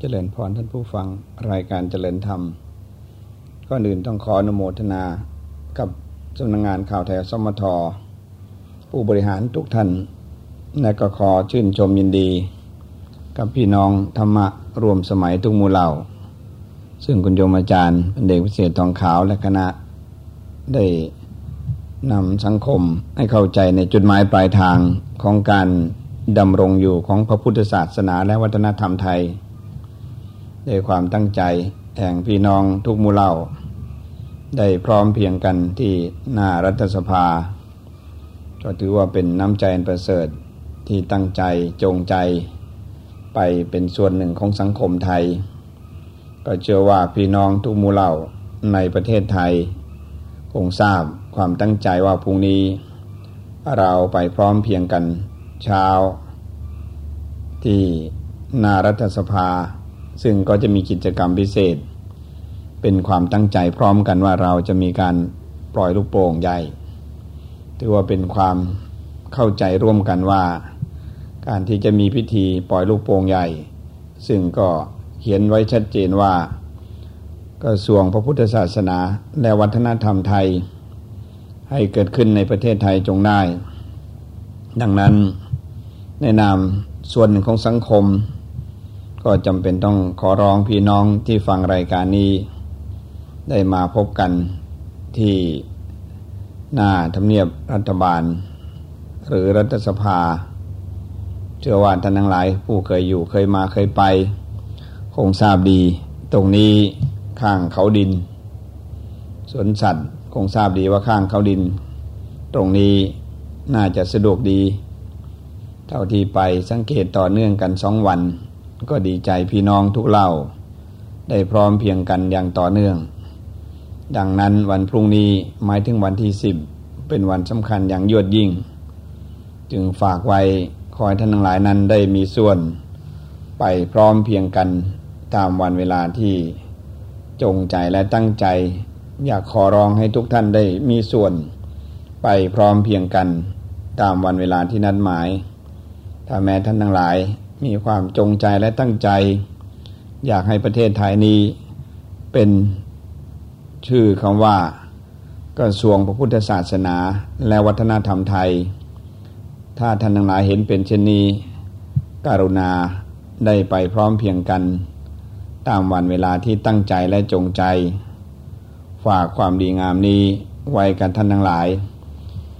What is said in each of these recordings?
เจริญพรท่านผู้ฟังรายการเจริญธรรมก็อื่นต้องขออนุโมทนากับสำนักงงานข่าวไทยสมทผู้บริหารทุกท่านและก็ขอชื่นชมยินดี กับพี่น้องธรรมะรวมสมัยทุกมูเหล่า ซึ่งคุณโยมอาจารย์เป็นเด็กพิเศษทองขาวและคณะได้นำสังคมให้เข้าใจในจุดหมายปลายทางของการดำรงอยู่ของพระพุทธศาสนาและวัฒนธรรมไทย ด้วยความตั้งใจแห่งพี่น้องทุกมูเหล่า ได้พร้อมเพียงกันที่หน้ารัฐสภา ก็ถือว่าเป็นน้ำใจประเสริฐที่ตั้งใจจงใจ ไปเป็นส่วนหนึ่งของสังคมไทย ก็เชื่อว่าพี่น้องทุกมูเหล่าในประเทศไทย คงทราบความตั้งใจว่าพรุ่งนี้ เราไปพร้อมเพียงกันเช้า ที่นารัฐสภา ซึ่งก็จะมีกิจกรรมพิเศษ เป็นความตั้งใจพร้อมกันว่าเราจะมีการปล่อยลูกโป่งใหญ่ถือว่าเป็นความเข้าใจร่วมกันว่า การที่จะมีพิธีปล่อยลูกโป่งใหญ่ ซึ่งก็เขียนไว้ชัดเจนว่ากระทรวงพระพุทธศาสนาและวัฒนธรรมไทย ให้เกิดขึ้นในประเทศไทยจงได้ ดังนั้นในนามส่วนหนึ่งของสังคม ก็จำเป็นต้องขอร้องพี่น้องที่ฟังรายการนี้ ได้มาพบกันที่หน้าทำเนียบรัฐบาล หรือรัฐสภา เชื่อว่าท่านทั้งหลายผู้เคยอยู่เคยมาเคยไป คงทราบดี ตรงนี้ข้างเขาดินสวนสัตว์คงทราบดีว่าข้างเขาดิน ตรงนี้น่าจะสะดวกดี เท่าที่ไปสังเกตต่อเนื่องกันสองวัน ก็ดีใจพี่น้องทุกเล่า ได้พร้อมเพียงกันอย่างต่อเนื่อง ดังนั้นวันพรุ่งนี้หมายถึงวันที่สิบเป็นวันสำคัญอย่างยวดยิ่ง จึงฝากไว้คอยท่านทั้งหลายนั้นได้มีส่วน ไปพร้อมเพียงกันตามวันเวลาที่จงใจและตั้งใจ อยากขอร้องให้ทุกท่านได้มีส่วน ไปพร้อมเพียงกันตามวันเวลาที่นัดหมาย ถ้าแม้ท่านทั้งหลาย มีความจงใจและตั้งใจ อยากให้ประเทศไทยนี้เป็นชื่อคำว่ากระทรวงพระพุทธศาสนาและวัฒนธรรมไทย ถ้าท่านทั้งหลายเห็นเป็นเช่นนี้การุณาได้ไปพร้อมเพียงกัน ตามวันเวลาที่ตั้งใจและจงใจ ฝากความดีงามนี้ไว้กันท่านทั้งหลาย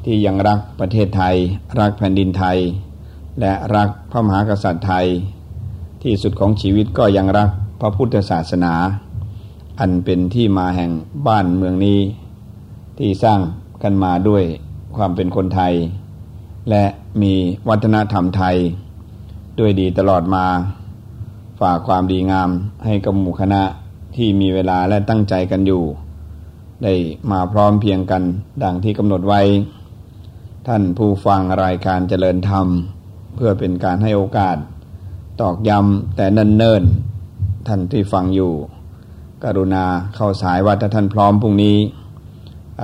ที่ยังรักประเทศไทย รักแผ่นดินไทย และรักพระมหากษัตริย์ไทย ที่สุดของชีวิตก็ยังรักพระพุทธศาสนา อันเป็นที่มาแห่งบ้านเมืองนี้ ที่สร้างกันมาด้วยความเป็นคนไทย และมีวัฒนธรรมไทย ด้วยดีตลอดมา ฝากความดีงามให้กับหมู่คณะที่มีเวลาและตั้งใจกันอยู่ ได้มาพร้อมเพียงกันดังที่กำหนดไว้ ท่านผู้ฟังรายการเจริญธรรม เพื่อเป็นการให้โอกาส ตอกย้ำแต่เนิ่นๆท่านที่ฟังอยู่ กรุณาเข้าสายว่าถ้าท่านพร้อมพรุ่งนี้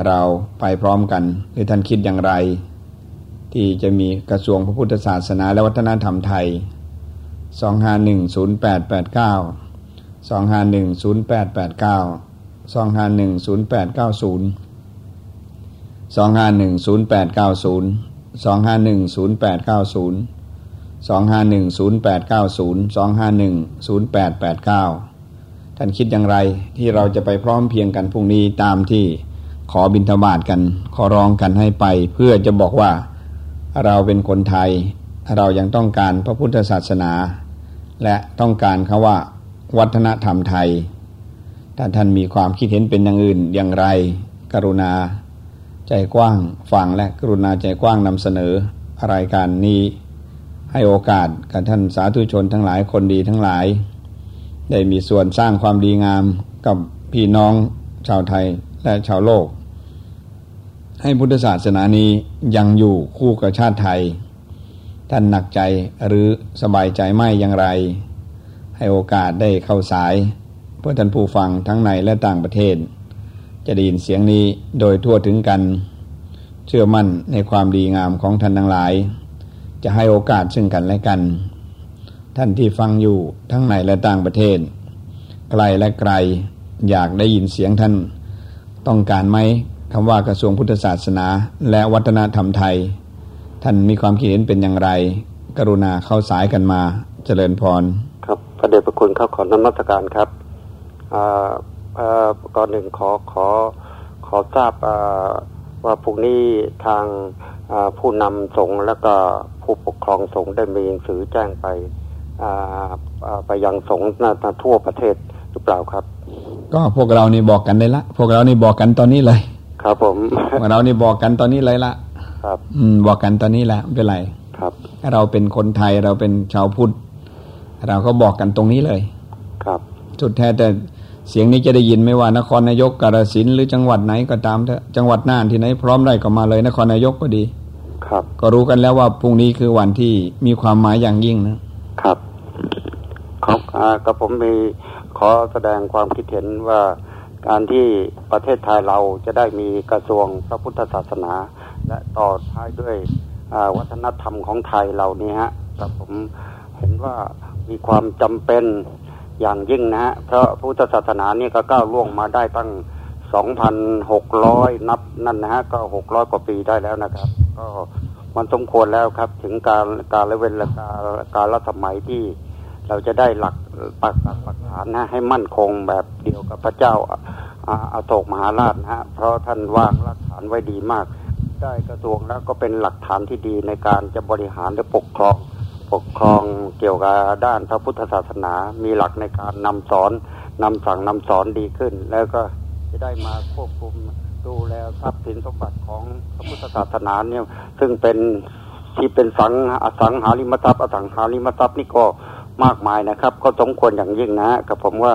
เราไปพร้อมกันหรือท่านคิดอย่างไร ที่จะมีกระทรวงพระพุทธศาสนาและวัฒนธรรมไทย 2510889 2510889 2510890 2510890 2510890 สองห้าหนึ่งศูนย์แปดเก้าศูนย์สองห้าหนึ่งศูนย์แปดแปดเก้าท่านคิดอย่างไรที่เราจะไปพร้อมเพียงกันพรุ่งนี้ตามที่ขอบิณฑบาตกัน ขอร้องกันให้ไป เพื่อจะบอกว่าเราเป็นคนไทย เรายังต้องการพระพุทธศาสนา และต้องการคาว่า วัฒนธรรมไทย ถ้าท่านมีความคิดเห็นเป็นอย่างอื่นอย่างไร กรุณา ใจกว้างฟังและกรุณาใจกว้างนำเสนอรายการนี้ ให้โอกาสกับท่านสาธุชนทั้งหลายคนดีทั้งหลาย ได้มีส่วนสร้างความดีงามกับพี่น้องชาวไทยและชาวโลก ให้พุทธศาสนานี้ยังอยู่คู่กับชาติไทย ท่านหนักใจหรือสบายใจไม่อย่างไร ให้โอกาสได้เข้าสาย เพื่อท่านผู้ฟังทั้งในและต่างประเทศ จะได้ยินเสียงนี้โดยทั่วถึงกัน เชื่อมั่นในความดีงามของท่านทั้งหลาย จะให้โอกาสซึ่งกันและกัน ท่านที่ฟังอยู่ทั้งในและต่างประเทศ ไกลและไกลอยากได้ยินเสียงท่าน ต้องการไหมคำว่ากระทรวงพุทธศาสนา และวัฒนธรรมไทย ท่านมีความคิดเห็นเป็นอย่างไร กรุณาเข้าสายกันมาเจริญพร ครับพระเดชพระคุณข้าขอนมัสการครับก่อนหนึ่งขอขอขอทราบว่าพรุ่งนี้ทางผู้นำสงฆ์และก็ ผู้ปกครองสงฆ์ได้มีหนังสือแจ้งไปไปยังสงฆ์ทั่วประเทศหรือเปล่าครับ ก็พวกเรานี่บอกกันได้ละพวกเรานี่บอกกันตอนนี้เลย ครับ ผมพวกเรานี่บอกกันตอนนี้เลยละครับ อืมบอกกันตอนนี้แหละไม่เป็นไรครับ เราเป็นคนไทยเราเป็นชาวพุทธเราก็บอกกันตรงนี้เลย ครับ สุดแท้แต่เสียงนี้จะได้ยินไม่ว่านครนายกกาฬสินหรือจังหวัดไหนก็ตามเถอะจังหวัดน่านที่ไหนพร้อมได้ก็มาเลย นครนายกก็ดี ครับ ก็รู้กันแล้วว่าพรุ่งนี้คือวันที่มีความหมายอย่างยิ่งนะครับครับกับผมมีขอแสดงความคิดเห็นว่าการที่ประเทศไทยเราจะได้มีกระทรวงพระพุทธศาสนา และต่อท้ายด้วยวัฒนธรรมของไทยเรานี่ฮะกับผมเห็นว่ามีความจำเป็นอย่างยิ่งนะฮะเพราะพุทธศาสนานี่ก็ก้าวล่วงมาได้ตั้ง สองพันหกร้อยนับนั่นนะฮะก็หกร้อยกว่าปีได้แล้วนะครับ ก็มันสมควรแล้วครับ ถึงการการละเวนละการการละสมัยที่เราจะได้หลักปักปักฐานนะให้มั่นคงแบบเดียวกับพระเจ้าอาโศกมหาราชนะฮะเพราะท่านวางหลักฐานไว้ดีมาก ได้กระทรวงแล้วก็เป็นหลักฐานที่ดีในการจะบริหารและปกครองปกครองเกี่ยวกับด้านพระพุทธศาสนา มีหลักในการนำสอนนำสั่งนำสอนดีขึ้น แล้วก็ จะได้มาควบคุมดูแลทรัพย์สินสมบัติของพระพุทธศาสนาเนี่ยซึ่งเป็นที่เป็นสังอสังหาริมทรัพย์อสังหาริมทรัพย์นี่ก็มากมายนะครับ ก็สมควรอย่างยิ่งนะกับผมว่า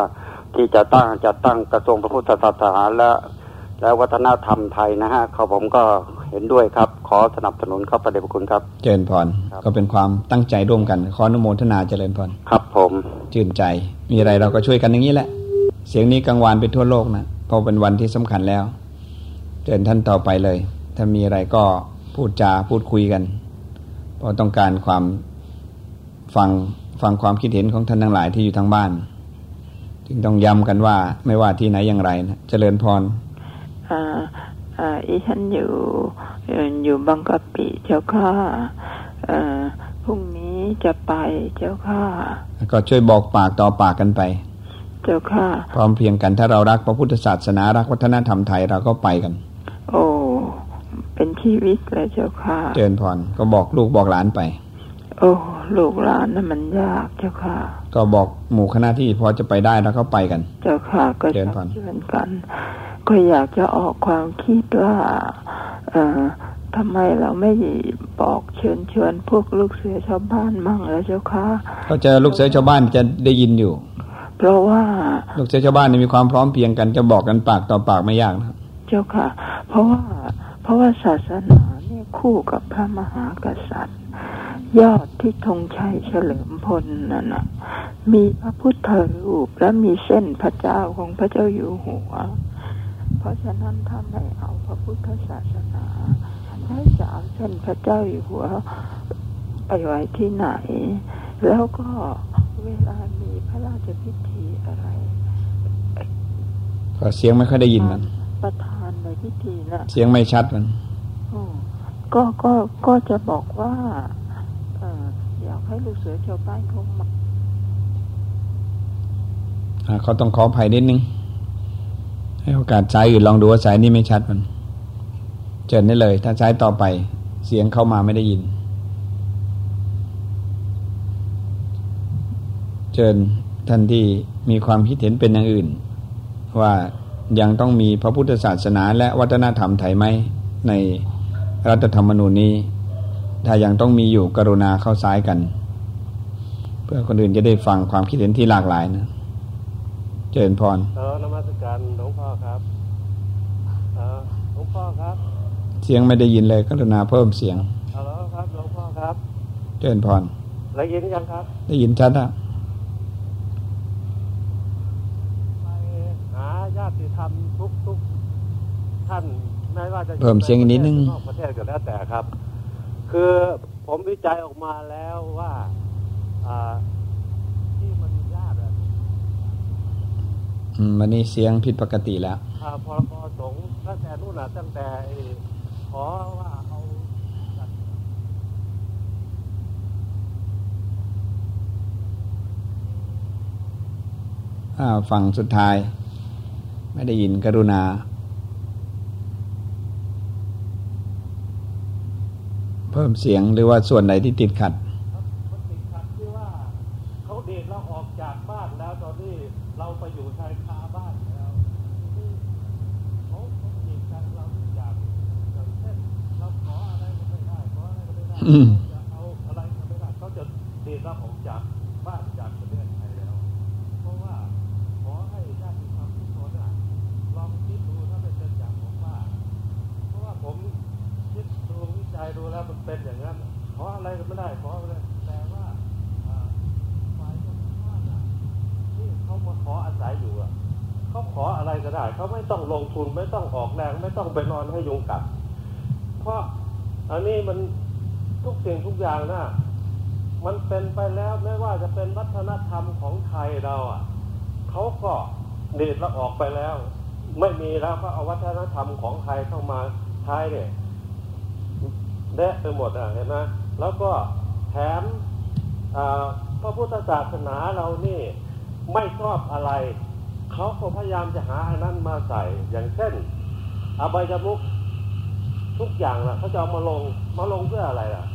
ที่จะตั้งจะตั้งกระทรวงพระพุทธศาสนาและและวัฒนธรรมไทยนะฮะเขาผมก็เห็นด้วยครับ ขอสนับสนุนเข้าประเด็นคุณครับ เจริญพรก็เป็นความตั้งใจร่วมกัน ขออนุโมทนาเจริญพรครับผม ชื่นใจ มีอะไรเราก็ช่วยกันอย่างนี้แหละ เสียงนี้กังวานไปทั่วโลกนะ เพราะเป็นวันที่สำคัญแล้วเชิญท่านต่อไปเลย ถ้ามีอะไรก็พูดจาพูดคุยกัน เพราะต้องการความฟังฟังความคิดเห็นของท่านทั้งหลายที่อยู่ทางบ้าน จึงต้องย้ำกันว่าไม่ว่าที่ไหนอย่างไรนะเจริญพรอ่าอ่าอีฉันอยู่อยู่บางกะปิเจ้าค่ะอ่าพรุ่งนี้จะไปเจ้าค่ะ ก็ช่วยบอกปากต่อปากกันไป เจ้าค่ะพร้อมเพียงกันถ้าเรารักพระพุทธศาสนารักวัฒนธรรมไทยเราก็ไปกัน โอ้เป็นชีวิตเลยเจ้าค่ะเจริญพรก็บอกลูกบอกหลานไป โอ้ลูกหลานนั่นมันยากเจ้าค่ะ ก็บอกหมู่คณะที่พอจะไปได้แล้วก็ไปกัน เจ้าค่ะก็เชิญกัน ก็อยากจะออกความคิดว่า เออทำไมเราไม่บอกเชิญชวนพวกลูกเสือชาวบ้านมั่งแล้วเจ้าค่ะก็จะลูกเสือชาวบ้านจะได้ยินอยู่ เพราะว่าลูกเสือชาวบ้านมีความพร้อมเพียงกันจะบอกกันปากต่อปากไม่ยากนะเจ้าค่ะ เพราะว่าเพราะว่าศาสนาเนี่ยคู่กับพระมหากษัตริย์ ยอดที่ธงชัยเฉลิมพลนั่นนะมีพระพุทธรูปและมีเส้นพระเจ้าของพระเจ้าอยู่หัว เพราะฉะนั้นถ้าไม่เอาพระพุทธศาสนาให้จะเอาเส้นพระเจ้าอยู่หัวไปไว้ที่ไหน แล้วก็ เวลามีพระราชพิธีอะไร ก็เสียงไม่ค่อยได้ยินมัน ประธานในพิธีนะเสียงไม่ชัดมันก็ก็ก็จะบอกว่าออยากให้ลูกเสือชาวบ้านเขามาเขาต้องขออภัยนิดนึง ให้โอกาสสายอื่นลองดูว่าสายนี้ไม่ชัดมัน เจิญได้เลย ถ้าสายต่อไป เสียงเข้ามาไม่ได้ยิน เจิญท่านที่มีความคิดเห็นเป็นอย่างอื่น ว่ายังต้องมีพระพุทธศาสนาและวัฒนธรรมไทยไหมในรัฐธรรมนูญนี้ ถ้ายังต้องมีอยู่กรุณาเข้าซ้ายกัน เพื่อคนอื่นจะได้ฟังความคิดเห็นที่หลากหลายนะ เจริญพรเออนมัสการหลวงพ่อครับเออหลวงพ่อครับ เสียงไม่ได้ยินเลยกรุณาเพิ่มเสียงฮัลโหลครับหลวงพ่อครับ เจริญพรได้ยินยังครับ ได้ยินชัดอะ ญาติธรรมทุกทุกท่านไม่ว่าจะเพิ่มเสียงนิดนึงอกประเทศก็แล้วแต่ครับ คือผมวิจัยออกมาแล้วว่าที่มันยากอะมันนี่เสียงผิดปกติแล้วพรบสงฆ์ตั้งแต่นู่นน่ะตั้งแต่ขอว่าเอาฝั่งสุดท้าย ไม่ได้ยินกรุณา เพิ่มเสียงหรือว่าส่วนไหนที่ติดขัดติดขัดที่ว่าเขาเดทเราออกจากบ้านแล้วตอนนี้เราไปอยู่ชายคาบ้านแล้วเขาเขากีดกันเราอยางอย่างเช่นเราขออะไรก็ไม่ได้ขออะไรก็ไม่ได้ ไปแล้ว ไม่มีแล้วก็เอาวัฒนธรรมของไทยเข้ามาใช้เนี่ยแดะไปหมดอะเห็นไหมแล้วก็แถมพระพุทธศาสนาเรานี่ไม่ชอบอะไร เขาก็พยายามจะหาอันนั้นมาใส่ อย่างเช่นอบายมุกทุกอย่างนะเขาจะเอามาลงมาลงเพื่ออะไรล่ะ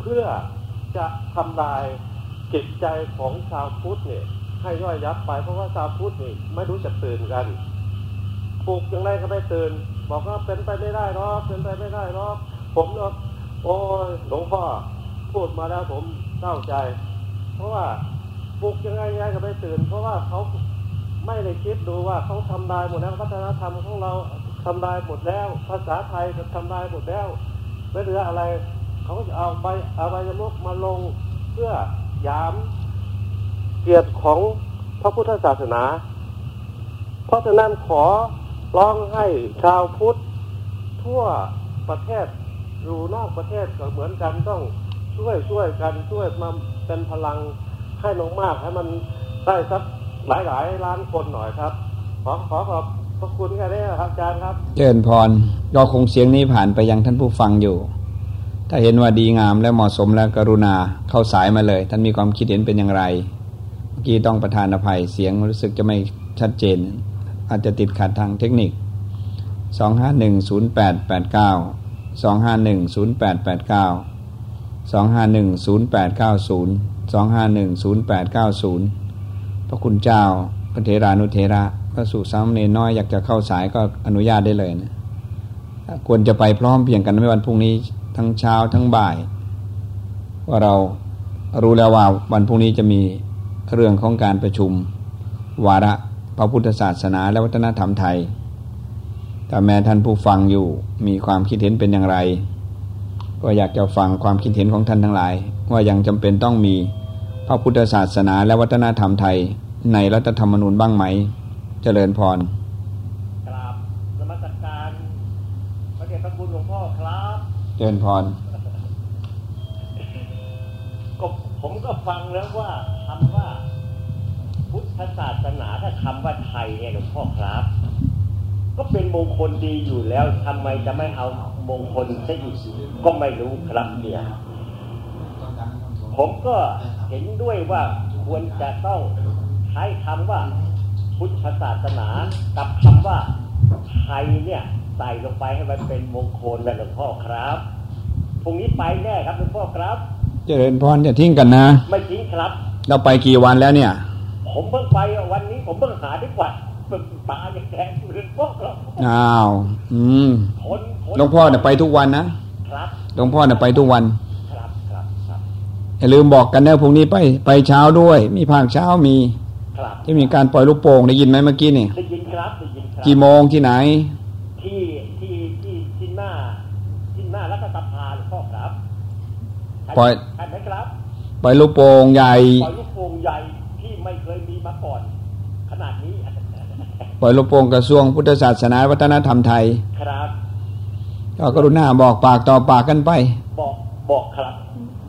เพื่อจะทำลายจิตใจของชาวพุทธเนี่ย ให้ย่อยยับไป เพราะว่าชาวพุทธนี่ไม่รู้จะตื่นกันปลูกอย่างไรก็ไม่ตื่น บอกว่าเป็นไปไม่ได้หรอกเป็นไปไม่ได้หรอกผมเนาะโอ้ยหลวงพ่อพูดมาแล้วผมเศร้าใจ เพราะว่าปลูกยังไงยังไงก็ไม่ตื่น เพราะว่าเขาไม่ได้คิดดูว่าเขาทำลายหมดแล้ววัฒนธรรมของเราทำลายหมดแล้ว ภาษาไทยก็ทำลายหมดแล้วไม่เหลืออะไร เขาจะเอาไปเอาใบยมุกมาลงเพื่อหยาม เกียรติของพระพุทธศาสนา เพราะฉะนั้นขอร้องให้ชาวพุทธทั่วประเทศอยู่นอกประเทศก็เหมือนกันต้องช่วยช่วยกันช่วยมาเป็นพลังให้ลงมากให้มันได้สักหลายหลายๆล้านคนหน่อยครับ ขอขอขอบพระคุณแค่นี้ครับอาจารย์ครับเจริญพรก็คงเสียงนี้ผ่านไปยังท่านผู้ฟังอยู่ ถ้าเห็นว่าดีงามและเหมาะสมแล้วกรุณาเข้าสายมาเลย ท่านมีความคิดเห็นเป็นอย่างไร มื่อกี้ต้องประทานอภัยเสียงรู้สึกจะไม่ชัดเจน อาจจะติดขัดทางเทคนิค 2510889 2510889 2510890 2510890 พระคุณเจ้าพระเทรานุเทระพระสุสามเณรน้อยอยากจะเข้าสายก็อนุญาตได้เลยนะควรจะไปพร้อมเพียงกันไม่วันพรุ่งนี้ทั้งเช้าทั้งบ่าย ว่าเรารู้แล้วว่าวันพรุ่งนี้จะมี เรื่องของการประชุม วาระพระพุทธศาสนาและวัฒนธรรมไทย แต่แม้ท่านผู้ฟังอยู่มีความคิดเห็นเป็นอย่างไร ก็อยากจะฟังความคิดเห็นของท่านทั้งหลาย ว่ายังจำเป็นต้องมีพระพุทธศาสนาและวัฒนธรรมไทย ในรัฐธรรมนูญบ้างไหม เจริญพรกราบนมัสการพระเดชพระคุณหลวงพ่อครับเจริญพรก็ผมก็ฟังแล้วว่าคำว่า พุทธศาสนาถ้าคำว่าไทยเนี่ยหลวงพ่อครับ ก็เป็นมงคลดีอยู่แล้วทำไมจะไม่เอามงคลซะอีกก็ไม่รู้ครับเนี่ยผมก็เห็นด้วยว่าควรจะต้องใช้คำว่าพุทธศาสนากับคำว่าไทยเนี่ยใส่ลงไปให้มันเป็นมงคลนะหลวงพ่อครับพรุ่งนี้ไปแน่ครับหลวงพ่อครับ เจริญพรอย่าทิ้งกันนะ ไม่จริงครับ เราไปกี่วันแล้วเนี่ย ผมเพิ่งไปวันนี้ผมเพิ่งหาดีกว่าตาอย่างแดงอยู่หลวงพ่อครับอ้าวอืมคนคนหลวงพ่อเนี่ยไปทุกวันนะครับหลวงพ่อเนี่ยไปทุกวันครับครับครับอย่าลืมบอกกันนะพรุ่งนี้ไปไปเช้าด้วย มีภาคเช้ามีครับที่มีการปล่อยลูกโป่งได้ยินไหมเมื่อกี้นี่ได้ยินครับได้ยินครับกี่โมงที่ไหน ที่ที่ที่ที่หน้าที่หน้ารัฐสภาหลวงพ่อครับปล่อยใช่ไหมครับปล่อยลูกโป่งใหญ่ปล่อยลูกโป่งใหญ่ที่ไม่เคยมีมาก่อน ขนาดนี้ ปล่อยลูกโป่งกระทรวงพุทธศาสนาวัฒนธรรมไทย ครับ ก็กรุณาบอกปากต่อปากกันไป บอกบอกครับ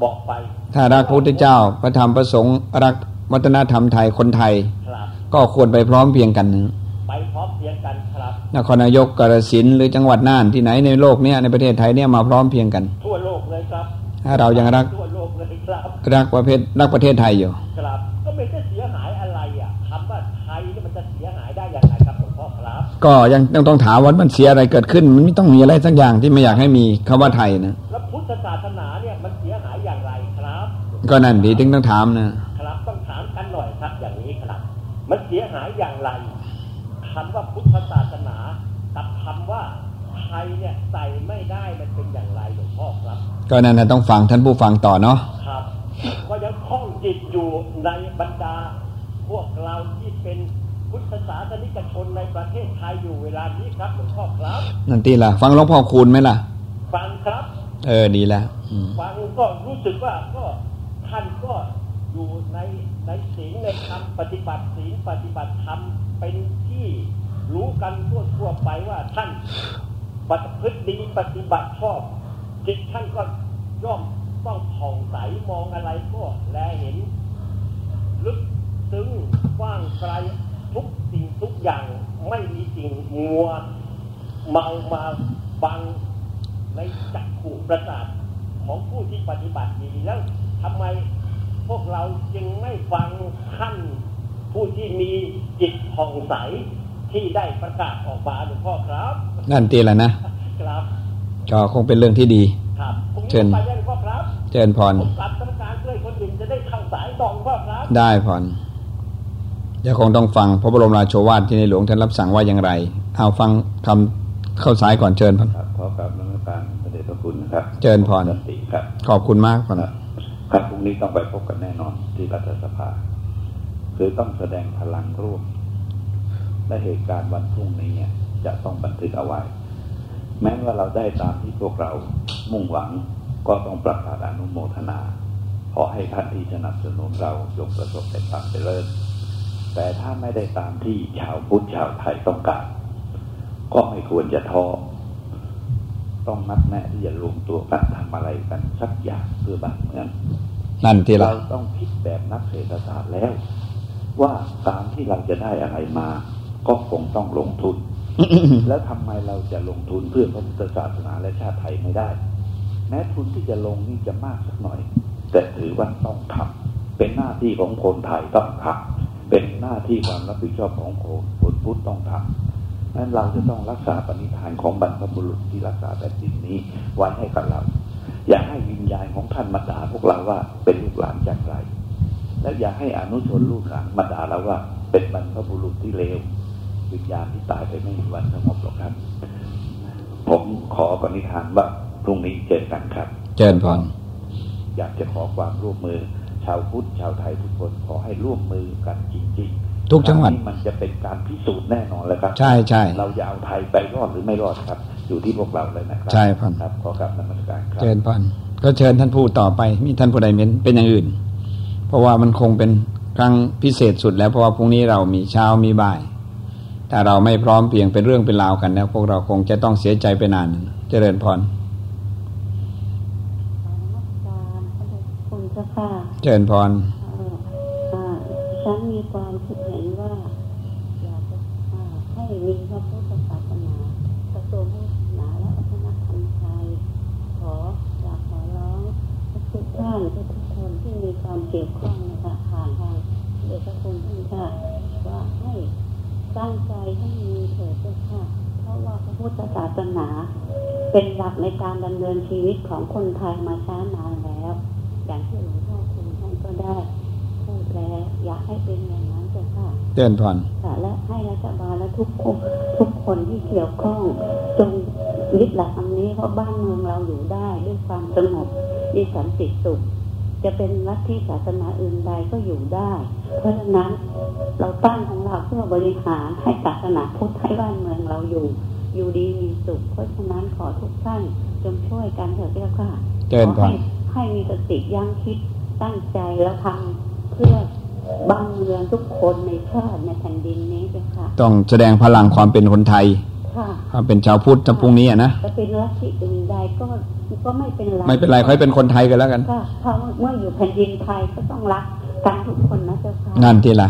บอกไป ถ้ารักพระพุทธเจ้าพระธรรมพระสงฆ์รักวัฒนธรรมไทยคนไทยครับก็ควรไปพร้อมเพรียงกันนะไปพร้อมเพรียงกันครับนครนายกกาฬสินธุ์หรือจังหวัดน่านที่ไหนในโลกเนี้ยในประเทศไทยเนี่ยมาพร้อมเพรียงกัน ทั่วโลกเลยครับ ถ้าเรายังรักทั่วโลกเลยครับรักประเทศรักประเทศไทยอยู่ ครับ ก็ไม่ได้ ก็ยังต้องต้องถามว่ามันเสียอะไรเกิดขึ้น มันไม่ต้องมีอะไรสักอย่างที่ไม่อยากให้มีคำว่าไทยนะแล้วพุทธศาสนาเนี่ยมันเสียหายอย่างไรครับ ก็นั่นดีถึงต้องถามนะครับต้องถามกันหน่อยครับอย่างนี้ครับ มันเสียหายอย่างไรคำว่าพุทธศาสนากับคำว่าไทยเนี่ยใส่ไม่ได้มันเป็นอย่างไรหลวงพ่อครับ ก็นั่นนะต้องฟังท่านผู้ฟังต่อเนาะครับก็ยังคล้องจิตอยู่ในบรรดาพวกเราที่เป็นพุทธ ศาสนิกชนในประเทศไทยอยู่เวลานี้ครับหลวงพ่อครับนั่นตีล่ะ ฟังหลวงพ่อคูณไหมล่ะ ฟังครับ เออดีแล้วอืมฟังก็รู้สึกว่าก็ท่านก็อยู่ในในศีลในธรรมปฏิบัติศีลปฏิบัติธรรมเป็นที่รู้กันทั่วทั่วๆไปว่าท่านปฏิพฤติดีปฏิบัติชอบจิตท่านก็ย่อมต้องผ่องใสมองอะไรก็แลเห็น ลึกซึ้งกว้างไกล ทุกสิ่งทุกอย่างไม่มีสิ่งมัวเมามาบังในจักขู่ประสาทของผู้ที่ปฏิบัติดีแล้วทำไมพวกเราจึงไม่ฟังท่านผู้ที่มีจิตผ่องใสที่ได้ประกาศออกมาหลวงพ่อครับ นั่นตีละนะครับก็คงเป็นเรื่องที่ดีครับผมเชิญไปได้หลวงพ่อครับเจริญพรผมกลับกรรมการเพื่อให้คนอื่นจะได้เข้าสายต่อหลวงพ่อครับ ได้พรเดี๋ยวคงต้องฟังพระบรมราโชวาทที่ในหลวงท่านรับสั่งว่าอย่างไร เอาฟังคำเข้าสายก่อนเชิญพรครับขอกราบนมัสการพระเดชพระคุณนะครับเจริญพรสันติครับ ขอบคุณมากพรครับครับพรุ่งนี้ต้องไปพบกันแน่นอนที่รัฐสภา คือต้องแสดงพลังร่วมและเหตุการณ์วันพรุ่งนี้เนี่ยจะต้องบันทึกเอาไว้ แม้ว่าเราได้ตามที่พวกเรามุ่งหวังก็ต้องประกาศอนุโมทนา ขอให้ท่านที่สนับสนุนเราจงประสบแต่ความเจริญ แต่ถ้าไม่ได้ตามที่ชาวพุทธชาวไทยต้องการ ก็ไม่ควรจะท้อต้องนัดแนะที่จะรวมตัวกันทำอะไรกันสักอย่างเพื่อบ้านเมืองนั่นทีละเราต้องคิดแบบนักเศรษฐศาสตร์แล้ว ว่าการที่เราจะได้อะไรมา ก็คงต้องลงทุน แล้วทำไมเราจะลงทุนเพื่อพระพุทธศาสนาและชาติไทยไม่ได้ แม้ทุนที่จะลงนี่จะมากสักหน่อย แต่ถือว่าต้องทำเป็นหน้าที่ของคนไทยต้องทำ เป็นหน้าที่ความรับผิดชอบของคนคนพุทธต้องทำนั้นเราจะต้องรักษาปณิธานของบรรพบุรุษที่รักษาแผ่นดินนี้ไว้ให้กับเรา อย่าให้วิญญาณของท่านมาด่าพวกเราว่าเป็นลูกหลานจากไรและอย่าให้อนุชนลูกหลานมาด่าเราว่าเป็นบรรพบุรุษที่เลววิญญาณที่ตายไปไม่มีวันสงบหรอกครับ ผมขอปณิธานว่าพรุ่งนี้เจอกันครับ เจริญพรอยากจะขอความร่วมมือ ชาวพุทธชาวไทยทุกคนขอให้ร่วมมือกันจริงๆ ทุกจังหวัดครั้นี้มันจะเป็นการพิสูจน์แน่นอนเลยครับ ใช่ใช่เราจะเอาไทยไปรอดหรือไม่รอดครับ อยู่ที่พวกเราเลยนะครัใช่ครับครับขอกราบนมัสการครับเจริญพรก็เชิญท่านผู้ต่อไปมีท่านผู้ใดเม้นเป็นอย่างอื่น เพราะว่ามันคงเป็นครั้งพิเศษสุดแล้วเพราะว่าพรุ่งนี้เรามีเช้ามีบ่ายแต่เราไม่พร้อมเพียงเป็นเรื่องเป็นราวกันแล้ว พวกเราคงจะต้องเสียใจไปนาน เจริญพร คุณเจ้าค่ะเจริญพรเอ่ออ่าฉันมีความคิดเห็นว่า อยากจะอ่าให้มีพระพุทธศาสนากระทรวงพุทธศาสนาและวัฒนธรรมไทยขออยากขอร้องทุกท่านทุกคนที่มีความเกี่ยวข้องนะคะผ่านทางเดชคุณท่านค่ะว่าให้ตั้งใจให้มีเถิดเจ้าค่ะเพราะว่าพระพุทธศาสนาเป็นหลักในการดำเนินชีวิตของคนไทยมาช้านานแล้ว อย่างที่หลวงพ่อคุณ ท่านก็ได้พูดแล้วอยากให้เป็นอย่างนั้นเจ้าค่ะเจริญพรค่ะและให้รัฐบาลและทุกคนทุกคนที่เกี่ยวข้องจงยึดหลักอันนี้เพราะบ้านเมืองเราอยู่ได้ด้วยความสงบมีสันติสุขจะเป็นลัทธิศาสนาอื่นใดก็อยู่ได้ เพราะฉะนั้นเราตั้งของเราเพื่อบริหารให้ศาสนาพุทธให้บ้านเมืองเราอยู่ อยู่ดีมีสุข เพราะฉะนั้นขอทุกท่านจงช่วยกันเถิดเจ้าค่ะเจริญพขอรให้ให้มีสติยั้งคิด ตั้งใจแล้วทำเพื่อบ้านเมืองทุกคนในชาติในแผ่นดินนี้เจ้าค่ะ ต้องแสดงพลังความเป็นคนไทยค่ะความเป็นชาวพุทธถ้าพรุ่งนี้อะนะจะเป็นลัทธิอื่นใดก็ก็ไม่เป็นไร ไม่เป็นไรขอให้เป็นคนไทยกันแล้วกันค่ะเพราะเมื่ออยู่แผ่นดินไทยก็ต้องรักกันทุกคนนะเจ้าค่ะนั่นทีละ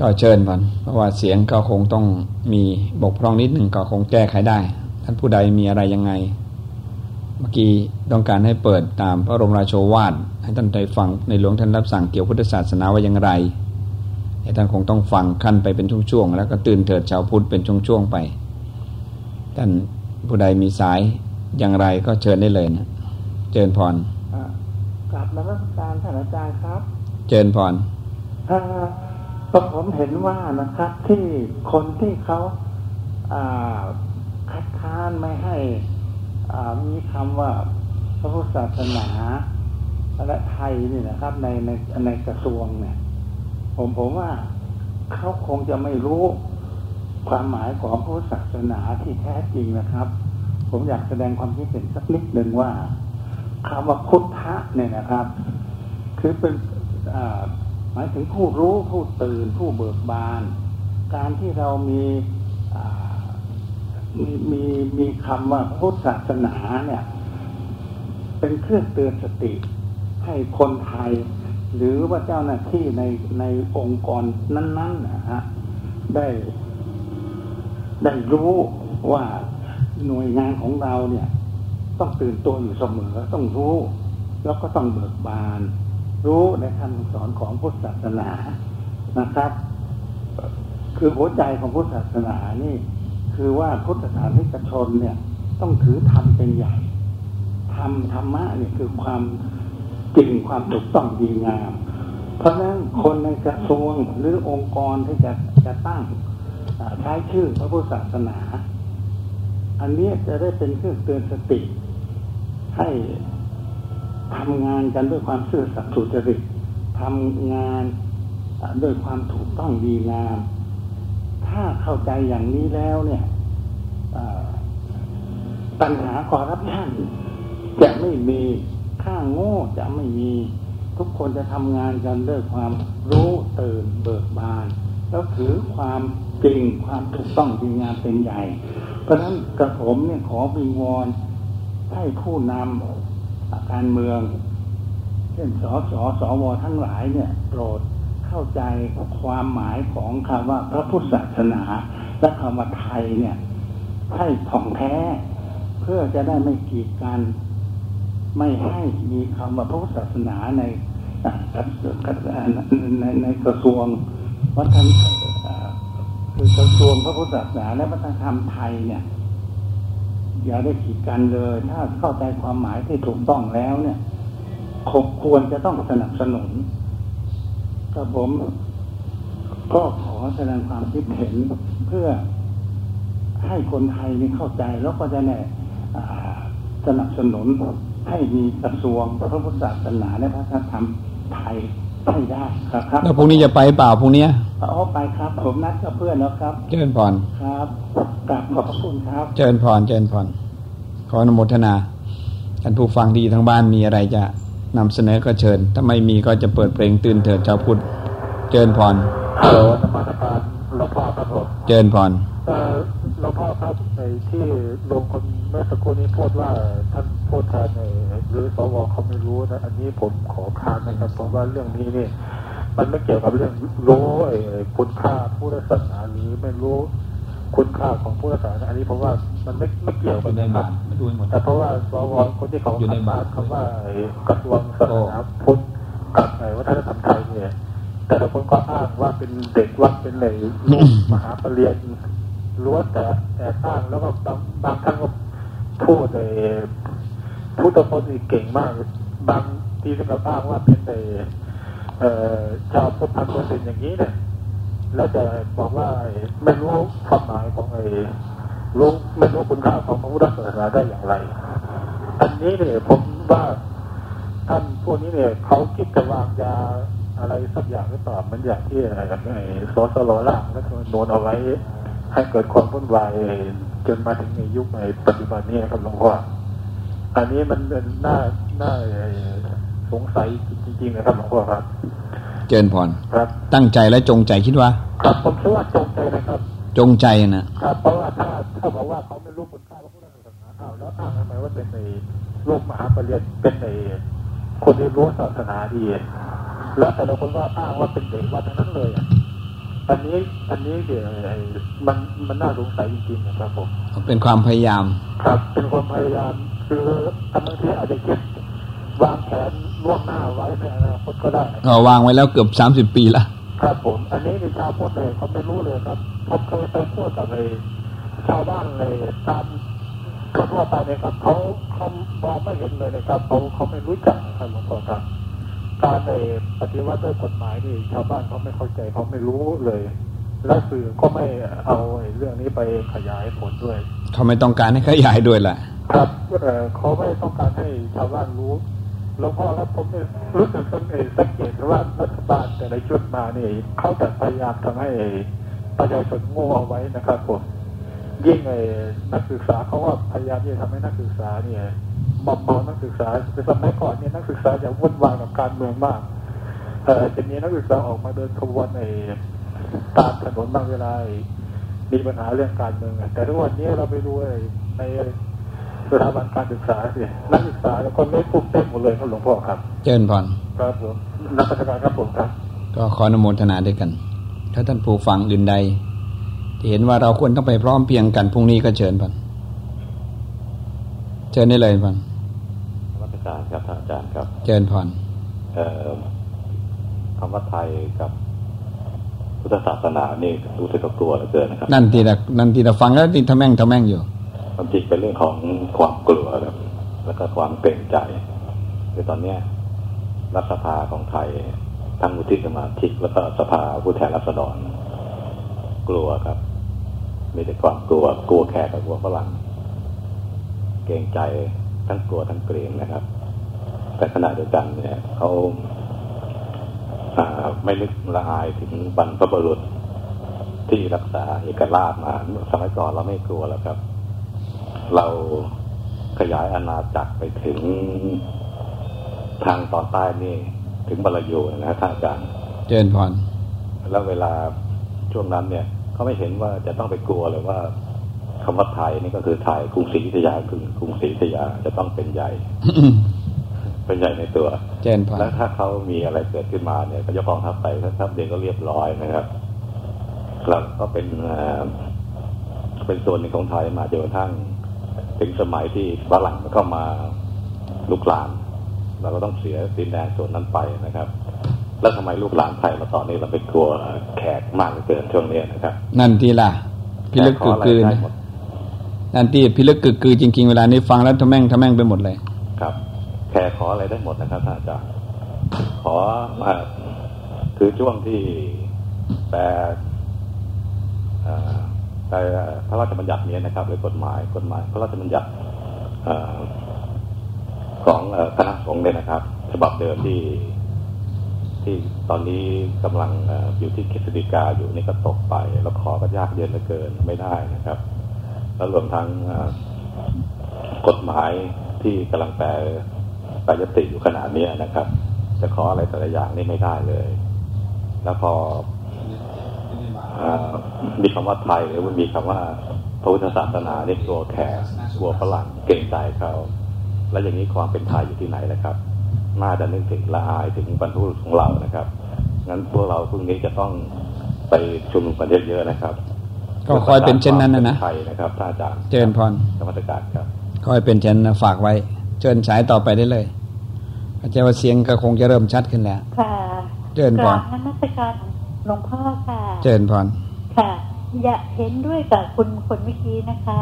ก็เชิญก่อนเพราะว่าเสียงก็คงต้องมีบกพร่องนิดหนึ่งก็คงแก้ไขได้ ท่านผู้ใดมีอะไรยังไง เมื่อกี้ต้องการให้เปิดตามพระบรมราโชวาทให้ท่านได้ฟังในหลวงท่านรับสั่งเกี่ยวพุทธศาสนาว่าอย่างไรให้ท่านคงต้องฟังขั้นไปเป็นช่วงๆแล้วก็ตื่นเถิดชาวพุทธเป็นช่วงๆไป ท่านผู้ใดมีสายอย่างไรก็เชิญได้เลยนะเจิญพรกลับมารับการท่านอาจารย์ครับเจิญพรก็ผมเห็นว่านะครับที่คนที่เขาคัดค้านไม่ให้ มีคำว่าพระพุทธศาสนาและไทยนี่นะครับ ในในในกระทรวงเนี่ย ผมผมว่าเขาคงจะไม่รู้ความหมายของพุทธศาสนาที่แท้จริงนะครับ ผมอยากแสดงความคิดเห็นสักนิดหนึ่งว่าคำว่าพุทธะเนี่ยนะครับ คือเป็นหมายถึงผู้รู้ผู้ตื่นผู้เบิกบาน การที่เรามี มีมีมีคำว่าพุทธศาสนาเนี่ย เป็นเครื่องเตือนสติ ให้คนไทย หรือว่าเจ้าหน้าที่ในในองค์กรนั้นๆนะฮะได้ ได้รู้ว่าหน่วยงานของเราเนี่ย ต้องตื่นตัวอยู่เสมอต้องรู้ แล้วก็ต้องเบิกบาน รู้ในคำสอนของพุทธศาสนานะครับ คือหัวใจของพุทธศาสนานี่ คือว่าพุทธศาสนิกชนเนี่ย ต้องถือธรรมเป็นใหญ่ธรรมธรรมะเนี่ยคือความจริงความถูกต้องดีงาม เพราะฉะนั้นคนในกระทรวงหรือองค์กรที่จะจะตั้งใช้ชื่อพระพุทธศาสนา อันนี้จะได้เป็นเครื่องเตือนสติ ให้ทำงานกันด้วยความซื่อสัตย์สุจริตทำงานด้วยความถูกต้องดีงาม ถ้าเข้าใจอย่างนี้แล้วเนี่ยปัญหาคอร์รัปชันจะไม่มีข้างโง่จะไม่มีทุกคนจะทำงานกันด้วยความรู้ตื่นเบิกบาน แล้วถือความจริงความถูกต้องดีงามเป็นใหญ่ เพราะฉะนั้นกระผมเนี่ยขอวิงวอนให้ผู้นำการเมือง เช่นสสสวทั้งหลายเนี่ยโปรด เข้าใจความหมายของคำว่าพระพุทธศาสนา และคำว่าไทยเนี่ยให้ผ่องแท้ เพื่อจะได้ไม่กีดกันไม่ให้มีคำว่าพระพุทธศาสนาในในในกระทรวงวัฒนคือกระทรวงพระพุทธศาสนาและวัฒนธรรมไทยเนี่ยอย่าได้ขีดกันเลย ถ้าเข้าใจความหมายที่ถูกต้องแล้วเนี่ยควรจะต้องสนับสนุน กับผม ก็ขอแสดงความคิดเห็นเพื่อให้คนไทยนี่เข้าใจแล้วก็จะแน่สนับสนุนให้มีกระทรวงพระพุทธศาสนาและพระธรรมไทยให้ได้ครับครับแล้วพรุ่งนี้จะไปเปล่าพรุ่งนี้อ๋อไปครับ ผมนัดกับเพื่อนแล้วครับ เจริญพรครับกราบขอบคุณครับ เจริญพรเจริญพรขออนุโมทนาท่านผู้ฟังที่ทางบ้านมีอะไรจะ นำเสนอก็เชิญ ถ้าไม่มีก็จะเปิดเพลงตื่นเถิดชาวพุทธเจิญพรโอ้นมัสการหลวงพ่อครับผมเจิญพรหลวงพ่อครับในที่ลงคนเมื่อสักครู่นี้พูดว่าท่านพูดแทนหรือสวเขาไม่รู้นะ อันนี้ผมขอค้านนะครับผมว่าเรื่องนี้นี่มันไม่เกี่ยวกับเรื่องรู้คุณค่าพุทธศาสนาหรือไม่รู้ คุณค่าของพุทธศาสนาอันนี้ผมว่ามันไม่ไม่เกี่ยวกันนะครับแต่เพราะว่าสวคนที่เขาอยู่ในบาทคำว่ากระทรวงศาสนาพุทธกับวัฒนธรรมไทยเนี่ย แต่ละคนก็อ้างว่าเป็นเด็กวัดเป็นเลยลูกมหาปรริญญาล้วนแต่แต่อ้างแล้วก็บางบางครั้งก็พูดเลยพุทธพจน์เก่งมาก บางทีก็อ้างว่าเป็นเอ่อชาวพุทธพันธ์เป็นอย่างนี้เนี่ย แล้วจะบอกว่าไม่รู้ความหมายของไอ้รู้ไม่รู้คุณค่าของพระพุทธศาสนาได้อย่างไร อันนี้เนี่ยผมว่าท่านพวกนี้เนี่ยเขาคิดจะวางยาอะไรสักอย่างหรือเปล่ามันอย่างที่อะไอ้สสโลล่างและโนนเอาไว้ ให้เกิดความวุ่นวายจนมาถึงในยุคในปัจจุบันนี้ครับหลวงพ่ออันนี้มันนน่าน่าสงสัยจริงๆนะครับหลวงพ่อครับ เจริญพรตั้งใจและจงใจคิดว่าครับผมคิดว่าจงใจนะครับ จงใจนะครับเพราะว่าถ้าถ้าบอกว่าเขาไม่รู้คุณค่าพระพุทธศาสนาเอาแล้วอ้างทำไมว่าเป็นในลูกมหาปรริญญาเป็นในคนที่รู้ศาสนาดีแล้วแต่ละคนว่าอ้างว่าเป็นเด็กวัดทั้งนั้นเลยอันนี้อันนี้เดี๋ยวมันมันน่าสงสัยจริงๆนะครับผมเป็นความพยายาม ครับเป็นความพยายามคืออันบางทีอาจจะคิดวางแผน ล่วงหน้าไว้ในอนาคตก็ได้ก็วางไว้แล้วเกือบสามสิบปีละครับผมอันนี้ในชาวพุทธเลยเขาไม่รู้เลยครับผมเคยไปพูดกับในชาวบ้านเลยตามทั่วไปเลยครับเขาเขามองไม่เห็นเลยนะครับเขาเขาไม่รู้จักครับหลวงพ่อครับการในปฏิวัติด้วยกฎหมายนี่ชาวบ้านเขาไม่เข้าใจเขาไม่รู้เลย และสื่อก็ไม่เอาเรื่องนี้ไปขยายผลด้วยเขาไม่ต้องการให้ขยายด้วยแหละครับเอ่อเขาไม่ต้องการให้ชาวบ้านรู้ หลวงพ่อแล้วผมเนี่ยรู้สึกสังเกตสังเกตว่ารัฐบาลแต่ละชุดมานี่เขาจะพยายามทำให้ประชาชนโง่เอาไว้นะครับผมยิ่งไอ้นักศึกษาเขาก็พยายามที่จะทำให้นักศึกษาเนี่ยมอมเมานักศึกษาในสมัยก่อนเนี่ยนักศึกษาจะวุ่นวายกับการเมืองมากเออจะมีนักศึกษาออกมาเดินขบวนในตามถนนบางเวลามีปัญหาเรื่องการเมืองแต่ทุกวันนี้เราไปดูใน สถาบันการศึกษาสินักศึกษาแล้วคนไม่ปุ๊บเต็มหมดเลยครับหลวงพ่อครับ เจริญพรครับผมนักพัฒนาครับผมครับ ก็ขออนุโมทนาด้วยกัน ถ้าท่านผู้ฟังอื่นใด ที่เห็นว่าเราควรต้องไปพร้อมเพรียงกันพรุ่งนี้ก็เชิญพันเชิญได้เลยพันรัชการครับท่านอาจารย์ครับเชิญพรเอ่อคำว่าไทยกับพุทธศาสนานี่รู้สึกกลัวเหลือเกินนะครับ นั่นทีละนั่นทีละฟังแล้วทีทะแม่งทะแม่งอยู่ ความจริงเป็นเรื่องของความกลัวครับแล้วก็ความเกรงใจคือตอนเนี้ยรัฐสภาของไทยทั้งวุฒิสมาชิกแล้วก็สภาผู้แทนราษฎร กลัวครับ มีแต่ความกลัวกลัวแขกกับกลัวฝรั่งเกรงใจทั้งกลัวทั้งเกรงนะครับ แต่ขณะเดียวกันเนี่ยเขาอ่าไม่นึกละอายถึงบรรพบุรุษที่รักษาเอกราชมาสมัยก่อนเราไม่กลัวแล้วครับ เราขยายอาณาจักรไปถึงทางตอนใต้นี่ ถึงบาลายูนะท่านอาจารย์ เจริญพรแล้วเวลาช่วงนั้นเนี่ยเขาไม่เห็นว่าจะต้องไปกลัวเลยว่าคำว่าไทยนี่ก็คือไทยกรุงศรีอยุธยาคือกรุงศรีอยุธยาจะต้องเป็นใหญ่ เป็นใหญ่ในตัว เจริญพรแล้วถ้าเขามีอะไรเกิดขึ้นมาเนี่ยก็ยกกองทัพไปทัพเดียวก็เรียบร้อยนะครับเราก็เป็นเอ่อเป็นส่วนหนึ่งของไทยมาจนกระทั่ง ถึงสมัยที่ฝรั่งเข้ามาลุกลานเราก็ต้องเสียดินแดนส่วนนั้นไปนะครับ แล้วทำไมลูกหลานไทยมาตอนนี้เราไปกลัวแขกมากเหลือเกินช่วงนี้นะครับ นั่นทีละพิลึกแขกึขกอะไรกือได้นะหมดนั่นที่พิลึกกึกกือจริง ๆ เวลานี้ฟังแล้วทะแม่งทะแม่งไปหมดเลย ครับ แขกขออะไรได้หมดนะครับท่านอาจารย์ขอมาคือช่วงที่แปลเอ่อแปล พระราชบัญญัตินี้นะครับหรือกฎหมายกฎหมาย พระราชบัญญัติอของคณะสงฆ์เนี่ยนะครับ ฉบับเดิมที่ที่ตอนนี้กำลังอยู่ที่กฤษฎีกาอยู่นี่ก็ตกไป แล้วขอก็ยากเย็นเหลือเกินไม่ได้นะครับ แล้วรวมทั้งกฎหมายที่กำลังแปลแปลยติอยู่ขนาดนี้นะครับ จะขออะไรแต่ละอย่างนี่ไม่ได้เลย แล้วพอ มีคำว่าไทยหรือว่ามีคำว่าพระพุทธศาสนานี่กลัวแขกกลัวฝรั่งเกรงใจเขา แล้วอย่างนี้ความเป็นไทยอยู่ที่ไหนนะครับ น่าจะนึกถึงละอายถึงบรรพบุรุษของเรานะครับงั้นพวกเราพรุ่งนี้จะต้องไปชุมนุมกันเยอะๆนะครับ ก็คอยเป็นเช่นนั้นนะนะไทยนะครับท่านอาจารย์เจริญพรธรรมสการครับคอยเป็นเช่นนะฝากไว้ เชิญฉายต่อไปได้เลยอาจารย์ว่าเสียงก็คงจะเริ่มชัดขึ้นแล้วค่ะเจริญพกรารบนมัสการ หลวงพ่อค่ะ เจริญพรค่ะ อย่าเห็นด้วยกับคุณคนเมื่อกี้นะคะ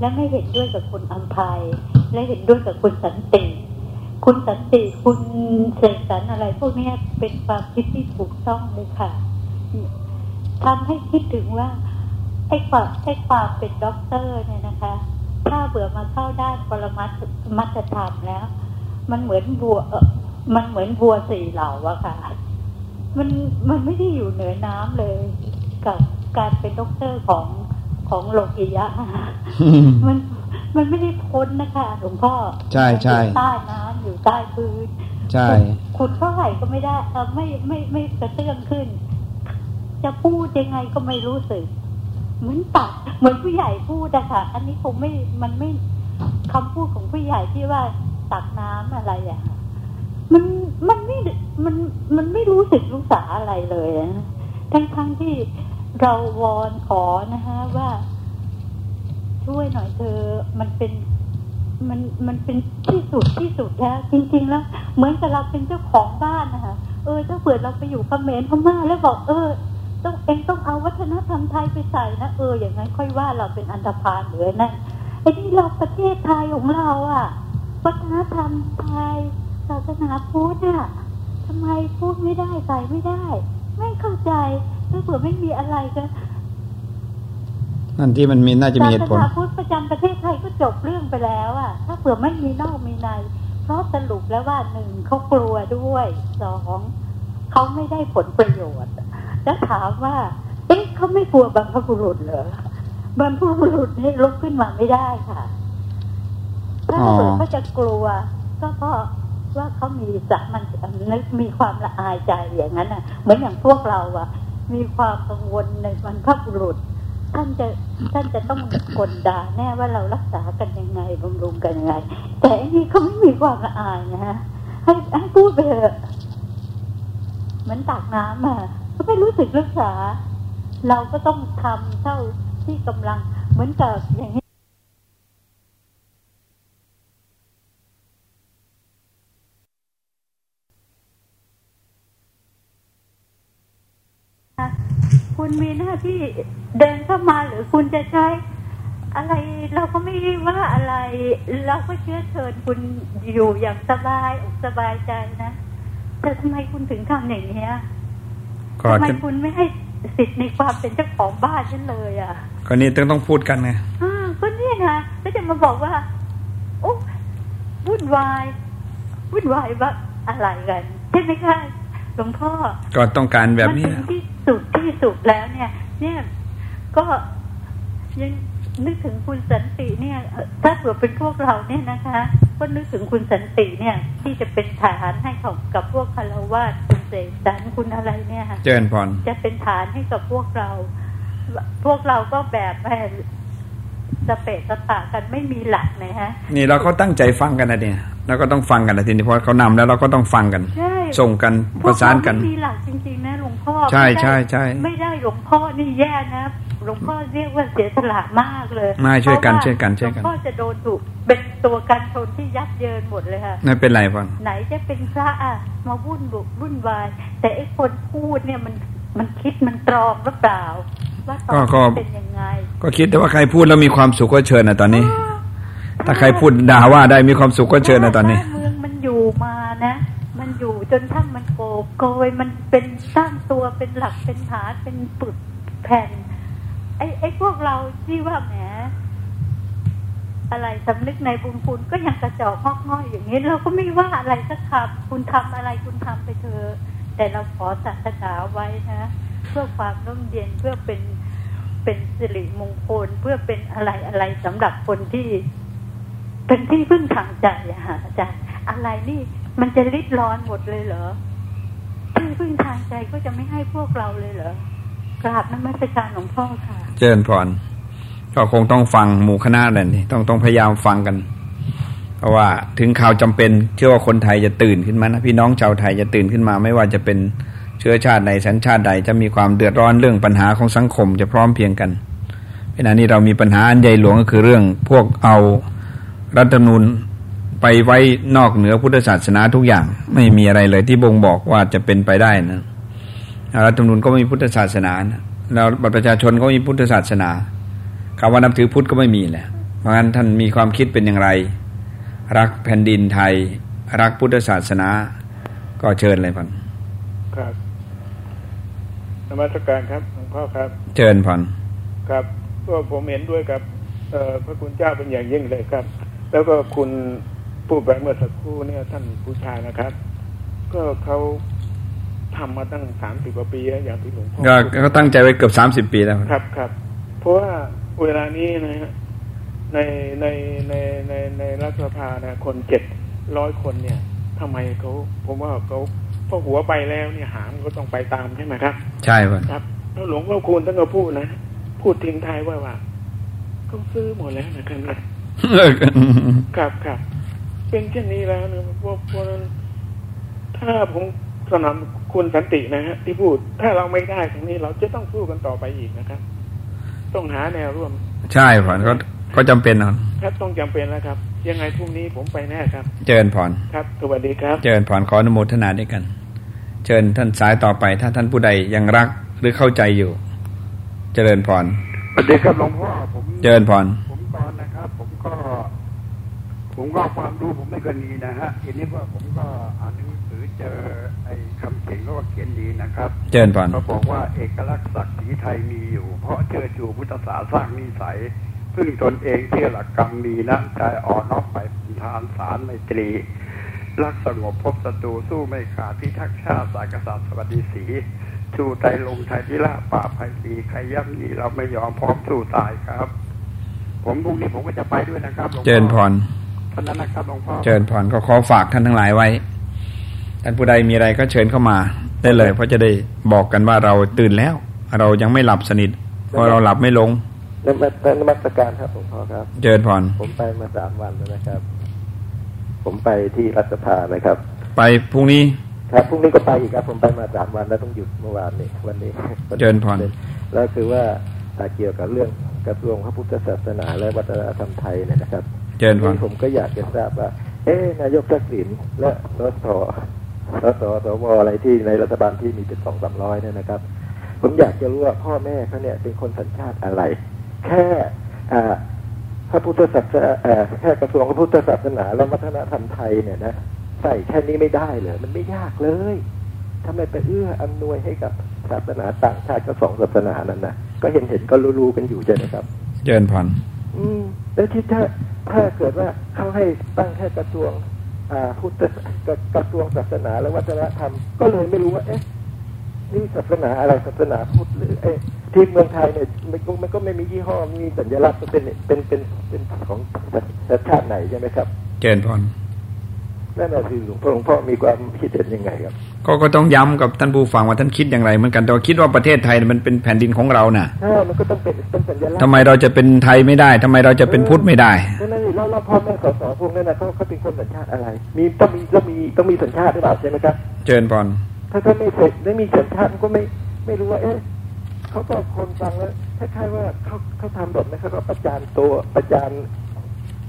และไม่เห็นด้วยกับคุณอัมภัยและเห็นด้วยกับคุณสันติ คุณสันติคุณเสกสรรอะไร พวกเนี้ยเป็นความคิดที่ถูกต้องเลยค่ะทำให้คิดถึงว่าไอ้ความไอ้ความเป็นด็อกเตอร์เนี่ยนะคะ ถ้าเมื่อมาเข้าด้านปรมัตถ ปรมัตถธรรมแล้ว มันเหมือนบัวเออมันเหมือนบัวสี่เหล่าอะค่ะ มันมันไม่ได้อยู่เหนือน้ำเลย กับการเป็นด็อกเตอร์ของของโลกิยะมันมันไม่ได้พ้นนะคะหลวงพ่อใช่ใช่อยู่ใต้น้ำอยู่ใต้พื้นใช่ขุดเท่าไหร่ก็ไม่ได้เออไม่ไม่ไม่กระเตื้องขึ้น จะพูดยังไงก็ไม่รู้สึกเหมือนตัดเหมือนผู้ใหญ่พูดอะค่ะ อันนี้คงไม่มันไม่คำพูดของผู้ใหญ่ที่ว่าตักน้ำอะไรอะค่ะ มันมันไม่มันมันไม่รู้สึกรู้สาอะไรเลยนะทั้งทั้งที่เราวอนขอนะฮะว่า ช่วยหน่อยเธอมันเป็นมันมันเป็นที่สุดที่สุดแล้วจริง ๆ แล้ว เหมือนกับเราเป็นเจ้าของบ้านนะคะเออถ้าเผื่อเราไปอยู่เขมรพม่าแล้วบอกเออ ต้องเองต้องเอาวัฒนธรรมไทยไปใส่นะเอออย่างนั้นค่อยว่าเราเป็นอันธพาลหรือนั่นไอ้ที่เราประเทศไทยของเราอะ วัฒนธรรมไทย ศาสนาพุทธอะทำไมพูดไม่ได้ใส่ไม่ได้ ไม่เข้าใจถ้าเผื่อไม่มีอะไรก็นั่นที่มันมีน่าจะมีเหตุผลศาสนาพุทธประจำประเทศไทยก็จบเรื่องไปแล้วอะ ถ้าเผื่อไม่มีนอกมีใน เพราะสรุปแล้วว่าหนึ่งเขากลัวด้วยสองเขาไม่ได้ผลประโยชน์ แล้วถามว่า เอ๊ะเขาไม่กลัวบรรพบุรุษเหรอบรรพบุรุษนี่ลุกขึ้นมาไม่ได้ค่ะ ถ้าเผื่อเขาจะกลัว ก็เพราะ ว่าเขามีสามันนึกมีความละอายใจอย่างนั้นน่ะ เหมือนอย่างพวกเราอะ มีความกังวลในบรรพบุรุษ ท่านจะท่านจะต้องกลด่าแน่ว่าเรารักษากันยังไงบำรุงกันยังไง แต่อันนี้เขาไม่มีความละอายนะฮะให้ให้พูดไปเถอะเหมือนตักน้ำอะก็ไม่รู้สึกรักษา เราก็ต้องทำเท่าที่กำลังเหมือนกับอย่างนี้ คุณมีหน้าที่เดินเข้ามาหรือคุณจะใช้อะไรเราก็ไม่ได้ว่าอะไร เราก็เชื้อเชิญคุณอยู่อย่างสบายอกสบายใจนะแต่ทำไมคุณถึงทำอย่างนี้ยก็ทำไมจะคุณไม่ให้สิทธิ์ในความเป็นเจ้าของบ้านฉันเลยอะก็นี่ต้องต้องพูดกันไงอ่าก็เนี่ยนะแล้วจะมาบอกว่าโอ้วุ่นวายวุ่นวายว่าอะไรกันใช่ไหมคะหลวงพ่อก็ต้องการแบบนี้มันถึงที่ สุดที่สุดแล้วเนี่ย เนี่ยก็ยังนึกถึงคุณสันติเนี่ยเอ่อถ้าเผื่อเป็นพวกเราเนี่ยนะคะ ก็นึกถึงคุณสันติเนี่ย ที่จะเป็นฐานให้กับกับพวกคารวาสคุณเสกสรรคุณอะไรเนี่ยค่ะเจริญพรจะเป็นฐานให้กับพวกเรา พวกเราก็แบบแม่สเปะสปะกันไม่มีหลักนะฮะ นี่เราก็ตั้งใจฟังกันนะเนี่ยเราก็ต้องฟังกันนะทีนี้พอเขานำแล้วเราก็ต้องฟังกันใช่ส่งกันประสานกันพวเรไม่มีหลักจริงๆนะหลวง พ่อใช่ไม่ได้ใช่ใช่ไม่ได้หลวงพ่อนี่แย่นะหลวงพ่อเรียกว่าเสียสละมากเลยไม่ช่วยกันเพราะาช่วยกันช่วยกันหลวงพ่อจะโดนถูกเป็นตัวการชนที่ยับเยินหมดเลยค่ะไม่เป็นไรพอนไหนจะเป็นพระอะมาวุ่นบุกวุ่นวาย แต่ไอ้คนพูดเนี่ยมันมันคิดมันตรองหรือเปล่า ว่าตอนนี้เป็นยังไง ก็คิดแต่ว่าใครพูดแล้วมีความสุขก็เชิญนะตอนนี้ ถ้าใครพูดด่าว่าได้มีความสุขก็เชิญนะตอนนี้บ้าเมืองมันอยู่มานะ มันอยู่จนทั้งมันโกบโกยมันเป็นสร้างตัวเป็นหลักเป็นฐานเป็นปึกแผ่น ไอ้ไอ้พวกเราที่ว่าแหมอะไรสำนึกในบุญคุณก็ยังกระจอกงอกง่อยอย่างนี้เราก็ไม่ว่าอะไรสักคำคุณทำอะไรคุณทำไปเถอะแต่เราขอศาสนาไว้นะเพื่อความร่มเย็นเพื่อเป็นเป็นสิริมงคลเพื่อเป็นอะไรอะไรสำหรับคนที่ เป็นที่พึ่งทางใจอะอาจารย์อะไรนี่ มันจะริดร้อนหมดเลยเหรอที่พึ่งทางใจก็จะไม่ให้พวกเราเลยเหรอกราบนมัสการหลวงพ่อค่ะ เจริญพรก็คงต้องฟังหมู่คณะนั่นนี่ต้องต้องพยายามฟังกัน เพราะว่าถึงข่าวจำเป็นเชื่อว่าคนไทยจะตื่นขึ้นมานะพี่น้องชาวไทยจะตื่นขึ้นมา ไม่ว่าจะเป็นเชื้อชาติใดสัญชาติใด จะมีความเดือดร้อนเรื่องปัญหาของสังคมจะพร้อมเพียงกันขณะนี้เรามีปัญหาอันใหญ่หลวงก็คือเรื่องพวกเอารัฐธรรมนูญ ไปไว้นอกเหนือพุทธศาสนาทุกอย่าง ไม่มีอะไรเลยที่บ่งบอกว่าจะเป็นไปได้นะรัฐธรรมนูญก็ไม่มีพุทธศาสนานะแล้วบัตรประชาชนก็ไม่มีพุทธศาสนาคำว่านับถือพุทธก็ไม่มีแหละเพราะฉะนั้นท่านมีความคิดเป็นอย่างไร รักแผ่นดินไทย รักพุทธศาสนา ก็เชิญเลยพันครับนมัสการครับหลวงพ่อครับ เชิญพันครับก็ผมเห็นด้วยกับเอ่อพระคุณเจ้าเป็นอย่างยิ่งเลยครับ แล้วก็คุณ ผู้แบเมื่อสักครู่เนี่ยท่านผู้ชายนะครับ ก็เขาทำมาตั้งสามสิบกว่าปีแล้วอย่างที่หลวงพ่อก็พูดก็ตั้งใจไว้เกือบสามสิบปีแล้วครับครับเพราะว่าเวลานี้นะฮะในในในในในรัฐสภานะคนเจ็ดร้อยคนเนี่ยทำไมเขาผมว่าเขาพอหัวไปแล้วเนี่ยหางก็ต้องไปตามใช่ไหมครับ ใช่พันครับแล้วหลวงพ่อคูณท่านก็พูดนะพูดทิ้งท้ายว่าว่าเขาซื้อหมดแล้วนะครับนะครับครับ เป็นเช่นนี้แล้วนะพวกพวกนั้นถ้าผมสนับคุณสันตินะฮะที่พูดถ้าเราไม่ได้ตรงนี้เราจะต้องสู้กันต่อไปอีกนะครับ ต้องหาแนวร่วม ใช่ผ่อนก็ก็จำเป็นนะครับต้องจำเป็นแล้วครับ ยังไงพรุ่งนี้ผมไปแน่ครับ เจริญพรครับสวัสดีครับ เจริญพรขออนุโมทนาด้วยกัน เชิญท่านสายต่อไป ถ้าท่านผู้ใดยังรักหรือเข้าใจอยู่ เจริญพรสวัสดีครับหลวงพ่อผมเจริญพร ผมตอนนะครับ ผมก็ ผมก็ความรู้ผมไม่เคยมีนะฮะทีนี้ว่าผมก็อ่านหนังสือเจอไอ้คำเขียนก็ว่าเขียนดีนะครับ เจริญพรเขาบอกว่าเอกลักษณ์ศักดิ์ศรีไทยมีอยู่ เพราะเชื่อชูพุทธศาสนาสร้างนิสัยพึ่งตนเองเที่หลักกรรมมีน้ำใจอ่อนน้อมไปเป็นทานสารไมตรี รักสงบพบศัตรูสู้ไม่ขาดพิทักษ์ชาติสายกษัตริย์สวัสดีศรีชูไตรลงไทยพิราชป่าภัยรีใครย่ำยีเราไม่ยอมพร้อมสู้ตายครับ ผมพรุ่งนี้ผมก็จะไปด้วยนะครับหลวงพ่อเจริญพร เท่านั้นนะครับหลวงพ่อเจริญพรก็ขอฝากท่านทั้งหลายไว้ ท่านผู้ใดมีอะไรก็เชิญเข้ามา ได้เลย เพราะจะได้บอกกันว่าเราตื่นแล้ว เรายังไม่หลับสนิทเพราะเราหลับไม่ลงนมัสนมัสการครับหลวงพ่อครับเจริญพรผมไปมาสามวันแล้วนะครับ ผมไปที่รัฐสภานะครับ ไปพรุ่งนี้ครับพรุ่งนี้ก็ไปอีกครับ ผมไปมาสามวันแล้วต้องหยุดเมื่อวานนี้วันนี้เจริญพรแล้วคือว่าอ่าเกี่ยวกับเรื่องกระทรวงพระพุทธศาสนาและวัฒนธรรมไทยเนี่ยนะครับ เจริญพรผมก็อยากจะทราบว่า เอ๊ะนายกทักษิณและรสรสสวอะไรที่ในรัฐบาลที่มีเป็นสองสามร้อยเนี่ยนะครับ ผมอยากจะรู้ว่าพ่อแม่เขาเนี่ยเป็นคนสัญชาติอะไร แค่อ่าพระพุทธศาสนาเอ่อแค่กระทรวงพระพุทธศาสนาและวัฒนธรรมไทยเนี่ยนะใส่แค่นี้ไม่ได้เลยมันไม่ยากเลยทำไมไปเอื้ออำนวยให้กับศาสนาต่างชาติก็สองศาสนานั้นนะก็เห็นเห็นก็รู้ๆกันอยู่ใช่ไหมครับ เจริญพรอืมแล้วที่ถ้า ถ้าเกิดว่าเขาให้ตั้งแค่กระทรวงอ่าพุทธกระกระทรวงศาสนาและวัฒนธรรม ก็เลยไม่รู้ว่า เอ๊ะ นี่ศาสนาอะไรศาสนาพุทธหรือเอ๊ะที่เมืองไทยเนี่ยมันก็มันก็ไม่มียี่ห้อมีสัญลักษณ์เป็นเป็นเป็นเป็นของชาติไหนใช่ไหมครับ เจริญพรนั่นแหละคือหลวงพ่อหลวงพ่อมีความคิดเห็นยังไงครับ ก็ก็ต้องย้ำกับท่านผู้ฟังว่าท่านคิดอย่างไรเหมือนกันแต่ว่าคิดว่าประเทศไทยมันเป็นแผ่นดินของเราน่ะถ้ามันก็ต้องเป็นเป็นสัญลักษณ์ทำไมเราจะเป็นไทยไม่ได้ทำไมเราจะเป็นพุทธไม่ได้นั่นนี่ แล้วแล้วพ่อแม่สสพวกนั้นนะเขาเขาเป็นคนสัญชาติอะไร มีต้องมีต้องมีต้องมีสัญชาติหรือเปล่าใช่ไหมครับ เจริญพรถ้าเขาไม่เสร็จไม่มีสัญชาติก็ไม่ไม่รู้ว่าเอ๊ะเขาก็คนฟังแล้วคล้ายๆว่าเขาเขาทำแบบนั้นเขาก็ประจานตัวประจาน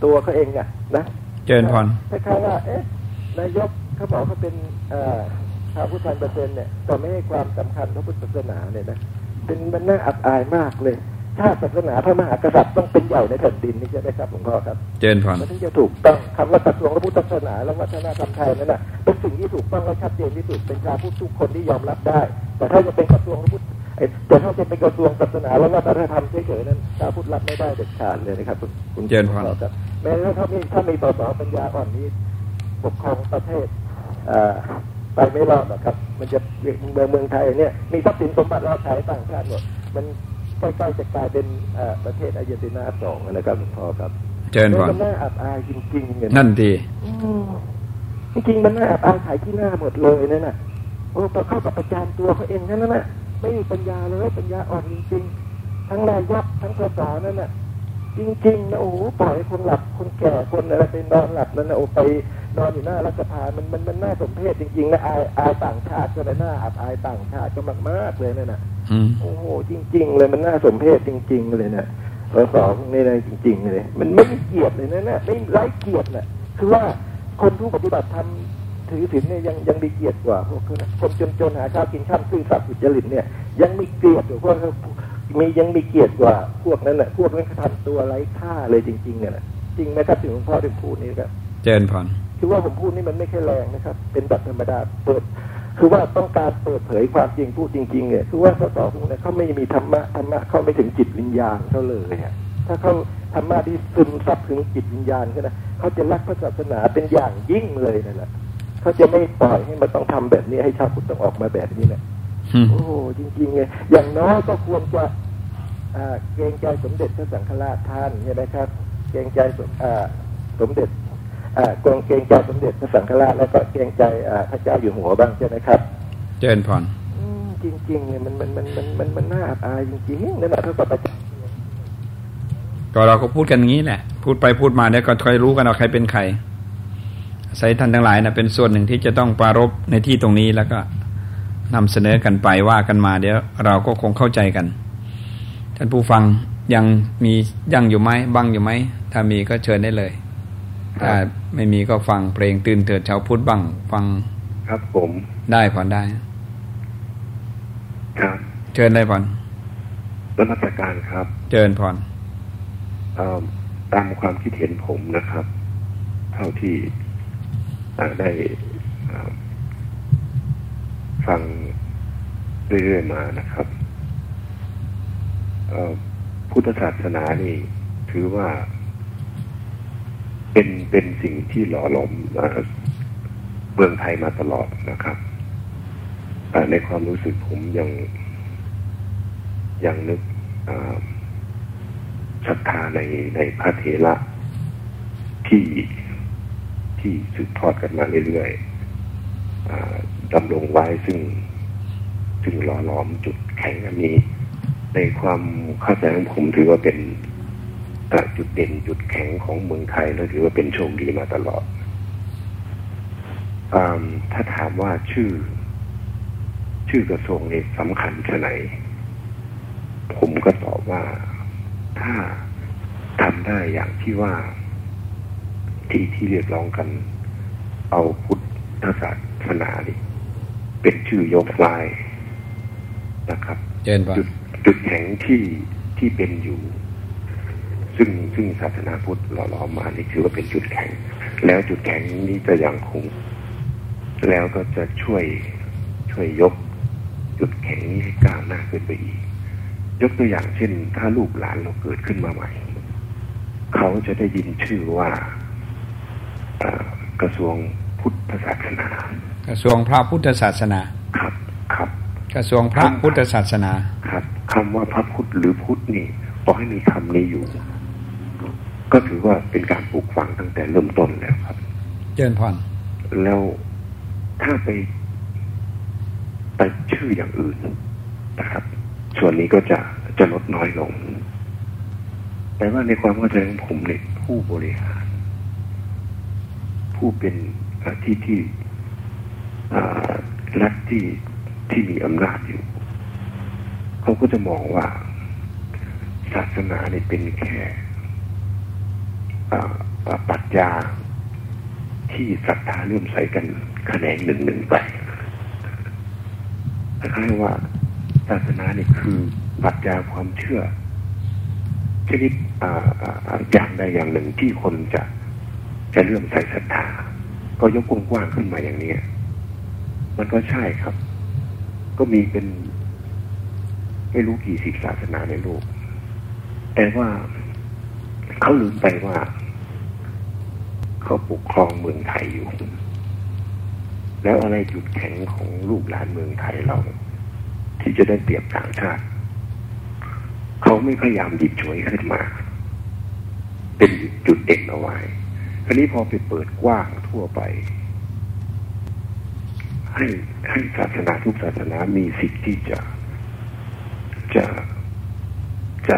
ตัวเขาเองอะนะเจริญพรคล้ายๆว่าเอ๊ะนายกเขาบอกเขาเป็นเอ่อชาวพุทธเปอร์เซ็นต์เนี่ยแต่ไม่ให้ความสำคัญพระพุทธศาสนาเนี่ยนะเป็นมันน่าอับอายมากเลย ชาติศาสนาพระมหากษัตริย์ต้องเป็นใหญ่ในแผ่นดินนี่ใช่ไหมครับหลวงพ่อครับ เจริญพรมันถึงจะถูกต้องคำว่ากระทรวงพระพุทธศาสนาและวัฒนธรรมไทยนั่นน่ะเป็นสิ่งที่ถูกต้องและชัดเจนที่สุดเป็นชาวพุทธทุกคนที่ยอมรับได้ แต่ถ้าจะเป็นกระทรวงพระพุทธเอ้ยแต่ถ้าจะเป็นกระทรวงศาสนาและวัฒนธรรมเฉยๆนั้นชาวพุทธรับไม่ได้เด็ดขาดเลยนะครับคุณคุณเจริญพรครับแม้ถ้ามีถ้ามีสสปัญญาอ่อนนี้ปกครองประเทศอ่าไปไม่รอดหรอกครับ มันจะเมืองเมืองไทยเนี่ยมีทรัพย์สินสมบัติเราขายต่างชาติหมดมัน ใกล้ๆจะกลายเป็นอ่าประเทศอาร์เจนตินาสองนะครับหลวงพ่อครับเจริญพรมันน่าอับอายจริงๆเนี่ยนั่นทีอืมจริงๆมันน่าอับอายขายที่หน้าหมดเลยนั่นน่ะโอ้แต่เข้ากับประจานตัวเขาเองนั่นน่ะไม่มีปัญญาเลยปัญญาอ่อนจริงๆทั้งนายกทั้งสสนั่นน่ะ จริงๆนะโอ้ปล่อยให้คนหลับคนแก่คนอะไรไปนอนหลับแล้วนะโอ้ไปนอนอยู่หน้ารัฐสภามันมันมันน่าสมเพชจริงๆนะอายอายต่างชาติก็เลยน่าอับอายต่างชาติก็มากๆเลยนั่นน่ะโอ้โหจริง ๆ เลยมันน่าสมเพชจริง ๆ เลยนะสสพวกนี้เลยจริง ๆ เลย มันไม่เกียรติเลยนะเนี่ยไม่ไร้เกียรติน่ะ คือว่าคนผู้ปฏิบัติธรรมถือศีลเนี่ยยังยังมีเกียรติกว่าพวกคนจนๆหาข้าวกินข้ามซื่อสัตย์สุจริตเนี่ยยังมีเกียรติกว่าพวก มียังมีเกียรติกว่าพวกนั้นแหละพวกนั้นเขาทำตัวไร้ค่าเลยจริงๆเนี่ยนะจริงไหมครับที่หลวงพ่อได้พูดนี้ครับ เจริญพรคือว่าผมพูดนี่มันไม่ใช่แรงนะครับ เป็นแบบธรรมดาเปิด คือว่าต้องการเปิดเผยความจริงพูดจริงๆเนี่ยคือว่าสสพวกนี้เขาไม่มีธรรมะธรรมะเขาไม่ถึงจิตวิญญาณเขาเลยอะถ้าเขาธรรมะที่ซึมซับถึงจิตวิญญาณเขานะเขาจะรักพระศาสนาเป็นอย่างยิ่งเลยนั่นแหละเขาจะไม่ปล่อยให้มันต้องทำแบบนี้ให้ชาวพุทธต้องออกมาแบบนี้นะอืม โอ้โหจริงๆไงอย่างน้อยก็ควรจะอ่าเกรงใจสมเด็จพระสังฆราชท่านใช่ไหมครับ เกรงใจสมอ่าสมเด็จอ่ากรงเกรงใจสมเด็จพระสังฆราชแล้วก็เกรงใจอ่าพระเจ้าอยู่หัวบ้างใช่ไหมครับ เจริญพรอืมจริงๆเนี่ยมันมันมันมันมันมันน่าอับอายจริงๆนั่นแหละเท่ากับประจักษ์ก็เราก็พูดกันอย่างนี้แหละ พูดไปพูดมาเดี๋ยวก็ค่อยรู้กันเอาใครเป็นใครใส่ท่านทั้งหลายนะเป็นส่วนหนึ่งที่จะต้องปรารบในที่ตรงนี้แล้วก็ นำเสนอกันไปว่ากันมา เดี๋ยวเราก็คงเข้าใจกัน ท่านผู้ฟังยังมียังอยู่ไหมบังอยู่ไหม ถ้ามีก็เชิญได้เลย ถ้าไม่มีก็ฟังเพลงตื่นเถิดชาวพุทธบังฟังครับผม ได้ผ่อนได้ ครับ เชิญได้ผ่อนรัฐการครับ เชิญผ่อนตามความคิดเห็นผมนะครับ เท่าที่ได้ ฟังเรื่อยๆมานะครับพุทธศาสนานี่ ถือว่า เป็นเป็นสิ่งที่หล่อหลอมเมืองไทยมาตลอดนะครับในความรู้สึกผมยังยังนึกศรัทธาในในพระเถระที่ที่สืบทอดกันมาเรื่อยๆ ดำรงไว้ซึ่งซึ่งหล่อหลอมจุดแข็งอันนี้ ในความเข้าใจของผมถือว่าเป็นจุดเด่นจุดแข็งของเมืองไทยและถือว่าเป็นโชคดีมาตลอดอถ้าถามว่าชื่อ ชื่อกระทรวงนี้สำคัญแค่ไหน ผมก็ตอบว่าถ้าทำได้อย่างที่ว่าที่ที่เรียกร้องกัน เอาพุทธศาสนาดิ เป็นชื่อยกลายนะครับจุดจุดแข็งที่ที่เป็นอยู่ ซึ่งซึ่งศาสนาพุทธหล่อหลอมมานี่ถือว่าเป็นจุดแข็ง แล้วจุดแข็งนี้จะยังคง แล้วก็จะช่วยช่วยยก จุดแข็งนี้ให้ก้าวหน้าขึ้นไปอีก ยกตัวอย่างเช่น ถ้าลูกหลานเราเกิดขึ้นมาใหม่ เขาจะได้ยินชื่อว่ากระทรวงพุทธศาสนาก ระทรวงพระพุทธศาสนา ครับครับ กระทรวงพระพุทธศาสนา ครับคำว่าพระพุทธหรือพุทธนี่พอให้มีคำนี้อยู่ ก็ถือว่าเป็นการปลูกฝังตั้งแต่เริ่มต้นแล้วครับ เจริญพรแล้วถ้าไปไปชื่ออย่างอื่นนะครับ ส่วนนี้ก็จะจะลดน้อยลง แต่ว่าในความเข้าใจของผมเนี่ยผู้บริหาร ผู้เป็นที่ที่ รัฐที่ที่มีอำนาจอยู่ เขาก็จะมองว่า ศาสนาเนี่ยเป็นแค่ปัจจาที่ศรัทธาเลื่อมใสกันคะแนนหนึ่งหนึ่งไปคล้ายว่าศาสนาเนี่ยคือปัจจาความเชื่อชนิดอย่างใดอย่างหนึ่งที่คนจะจะเลื่อมใสศรัทธา ก็ยกกว้างขึ้นมาอย่างนี้ มันก็ใช่ครับ ก็มีเป็น ไม่รู้กี่สิบศาสนาในโลก แต่ว่าเขาลืมไปว่า เขาปกครองเมืองไทยอยู่ แล้วอะไรจุดแข็งของลูกหลานเมืองไทยเรา ที่จะได้เปรียบต่างชาติ เขาไม่พยายามหยิบฉวยขึ้นมา เป็นจุดเด่นเอาไว้อันนี้พอไปเปิดกว้างทั่วไป ให้ให้ศาสนาทุกศาสนามีสิทธิ์ที่จะจะจะจะ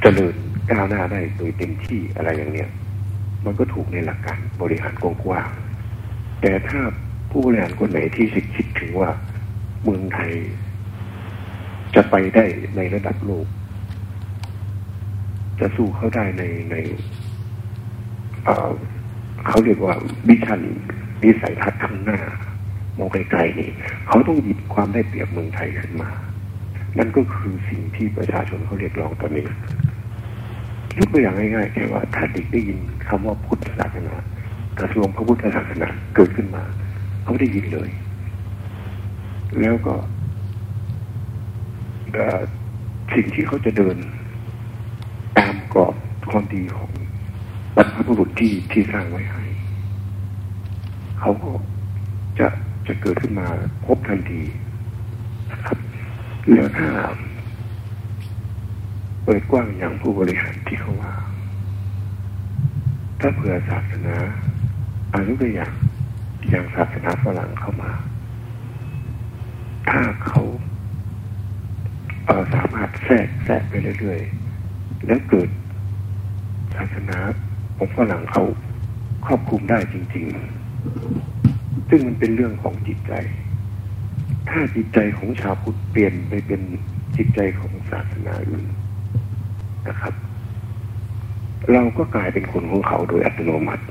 เจริญก้าวหน้าได้โดยเต็มที่อะไรอย่างเนี้ย มันก็ถูกในหลักการบริหารกว้างแต่ถ้าผู้บริหารคนไหนที่คิดถึงว่าเมืองไทย จะไปได้ในระดับโลก จะสู้เขาได้ในในเขาเรียกว่าวิชันวิสัยทัศน์ข้างหน้า มองไกลๆนี่เขาต้องหยิบความได้เปรียบเมืองไทยขึ้นมา นั่นก็คือสิ่งที่ประชาชนเขาเรียกร้องตอนนี้ยกตัวอย่างง่ายๆแค่ว่าถ้าเด็กได้ยินคำว่าพุทธศาสนากระทรวงพระพุทธศาสนาเกิดขึ้นมาเขาได้ยินเลย แล้วก็สิ่งที่เขาจะเดิน ตามกรอบความดีของบรรพบุรุษที่ที่สร้างไว้ให้เขาก็จะ จะเกิดขึ้นมาพบทันทีนะครับแล้วถ้าเปิดกว้างอย่างผู้บริหารที่เขาว่า ถ้าเผื่อศาสนาอายุตัวอย่างอย่างศาสนาฝรั่งเข้ามา ถ้าเขาเสามารถแทรกแทรกไปเรื่อยๆ แล้วเกิดศาสนาของฝรั่งเขาครอบคุมได้จริง ๆ ซึ่งมันเป็นเรื่องของจิตใจ ถ้าจิตใจของชาวพุทธเปลี่ยนไปเป็นจิตใจของศาสนาอื่นนะครับ เราก็กลายเป็นคนของเขาโดยอัตโนมัติ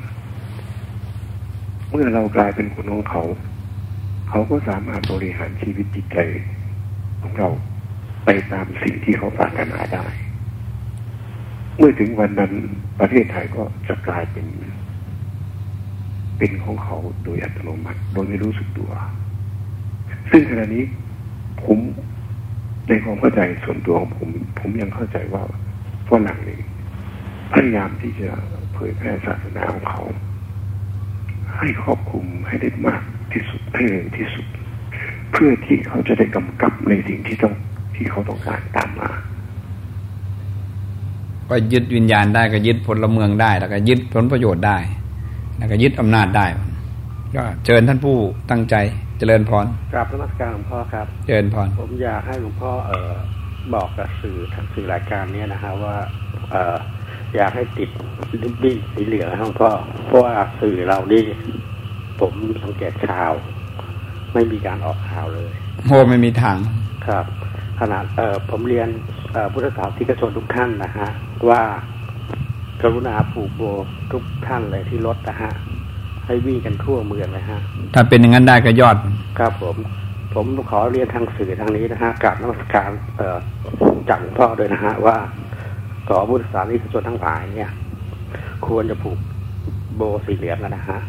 เมื่อเรากลายเป็นคนของเขา เขาก็สามารถบริหารชีวิตจิตใจของเราไปตามสิ่งที่เขาปรารถนาได้ เมื่อถึงวันนั้นประเทศไทยก็จะกลายเป็น เป็นของเขาโดยอัตโนมัติ โดยไม่รู้สึกตัว ซึ่งขณะนี้ผมในความเข้าใจส่วนตัวของผม ผมยังเข้าใจว่าฝรั่งนี่พยายามที่จะเผยแพร่ศาสนาของเขา ให้ครอบคลุมให้ได้มากที่สุดให้เร็วที่สุด เพื่อที่เขาจะได้กำกับในสิ่งที่ต้องที่เขาต้องการตามมาก็ยึดวิญญาณได้ก็ยึดผลเมืองได้ แล้วก็ยึดผลประโยชน์ได้ แล้วก็ยึดอำนาจได้ ก็เชิญท่านผู้ตั้งใจเจริญพรกราบนมัสการหลวงพ่อครับ เจริญพร ผมอยากให้หลวงพ่อเอ่อบอกกับสื่อทางสื่อรายการเนี้ยนะฮะว่า เอ่ออยากให้ติดริบบิ้นสีเหลืองให้หลวงพ่อเพราะว่าสื่อเรานี่ผมสังเกตข่าว ไม่มีการออกข่าวเลยโหไม่มีทางครับขนาดเอ่อผมเรียนเอ่อพุทธศาสนิกชนทุกท่านนะฮะว่า กรุณาผูกโบทุกท่านเลยที่รถนะฮะ ให้วิ่งกันทั่วเมืองเลยฮะ ถ้าเป็นอย่างนั้นได้ก็ยอด ครับผม ผมขอเรียนทางสื่อทางนี้นะฮะกราบนมัสการเอ่อจากหลวงพ่อด้วยนะฮะว่าขอพุทธศาสนิกชนทั้งหลายเนี่ย ควรจะผูกโบสีเหลืองกันนะฮะ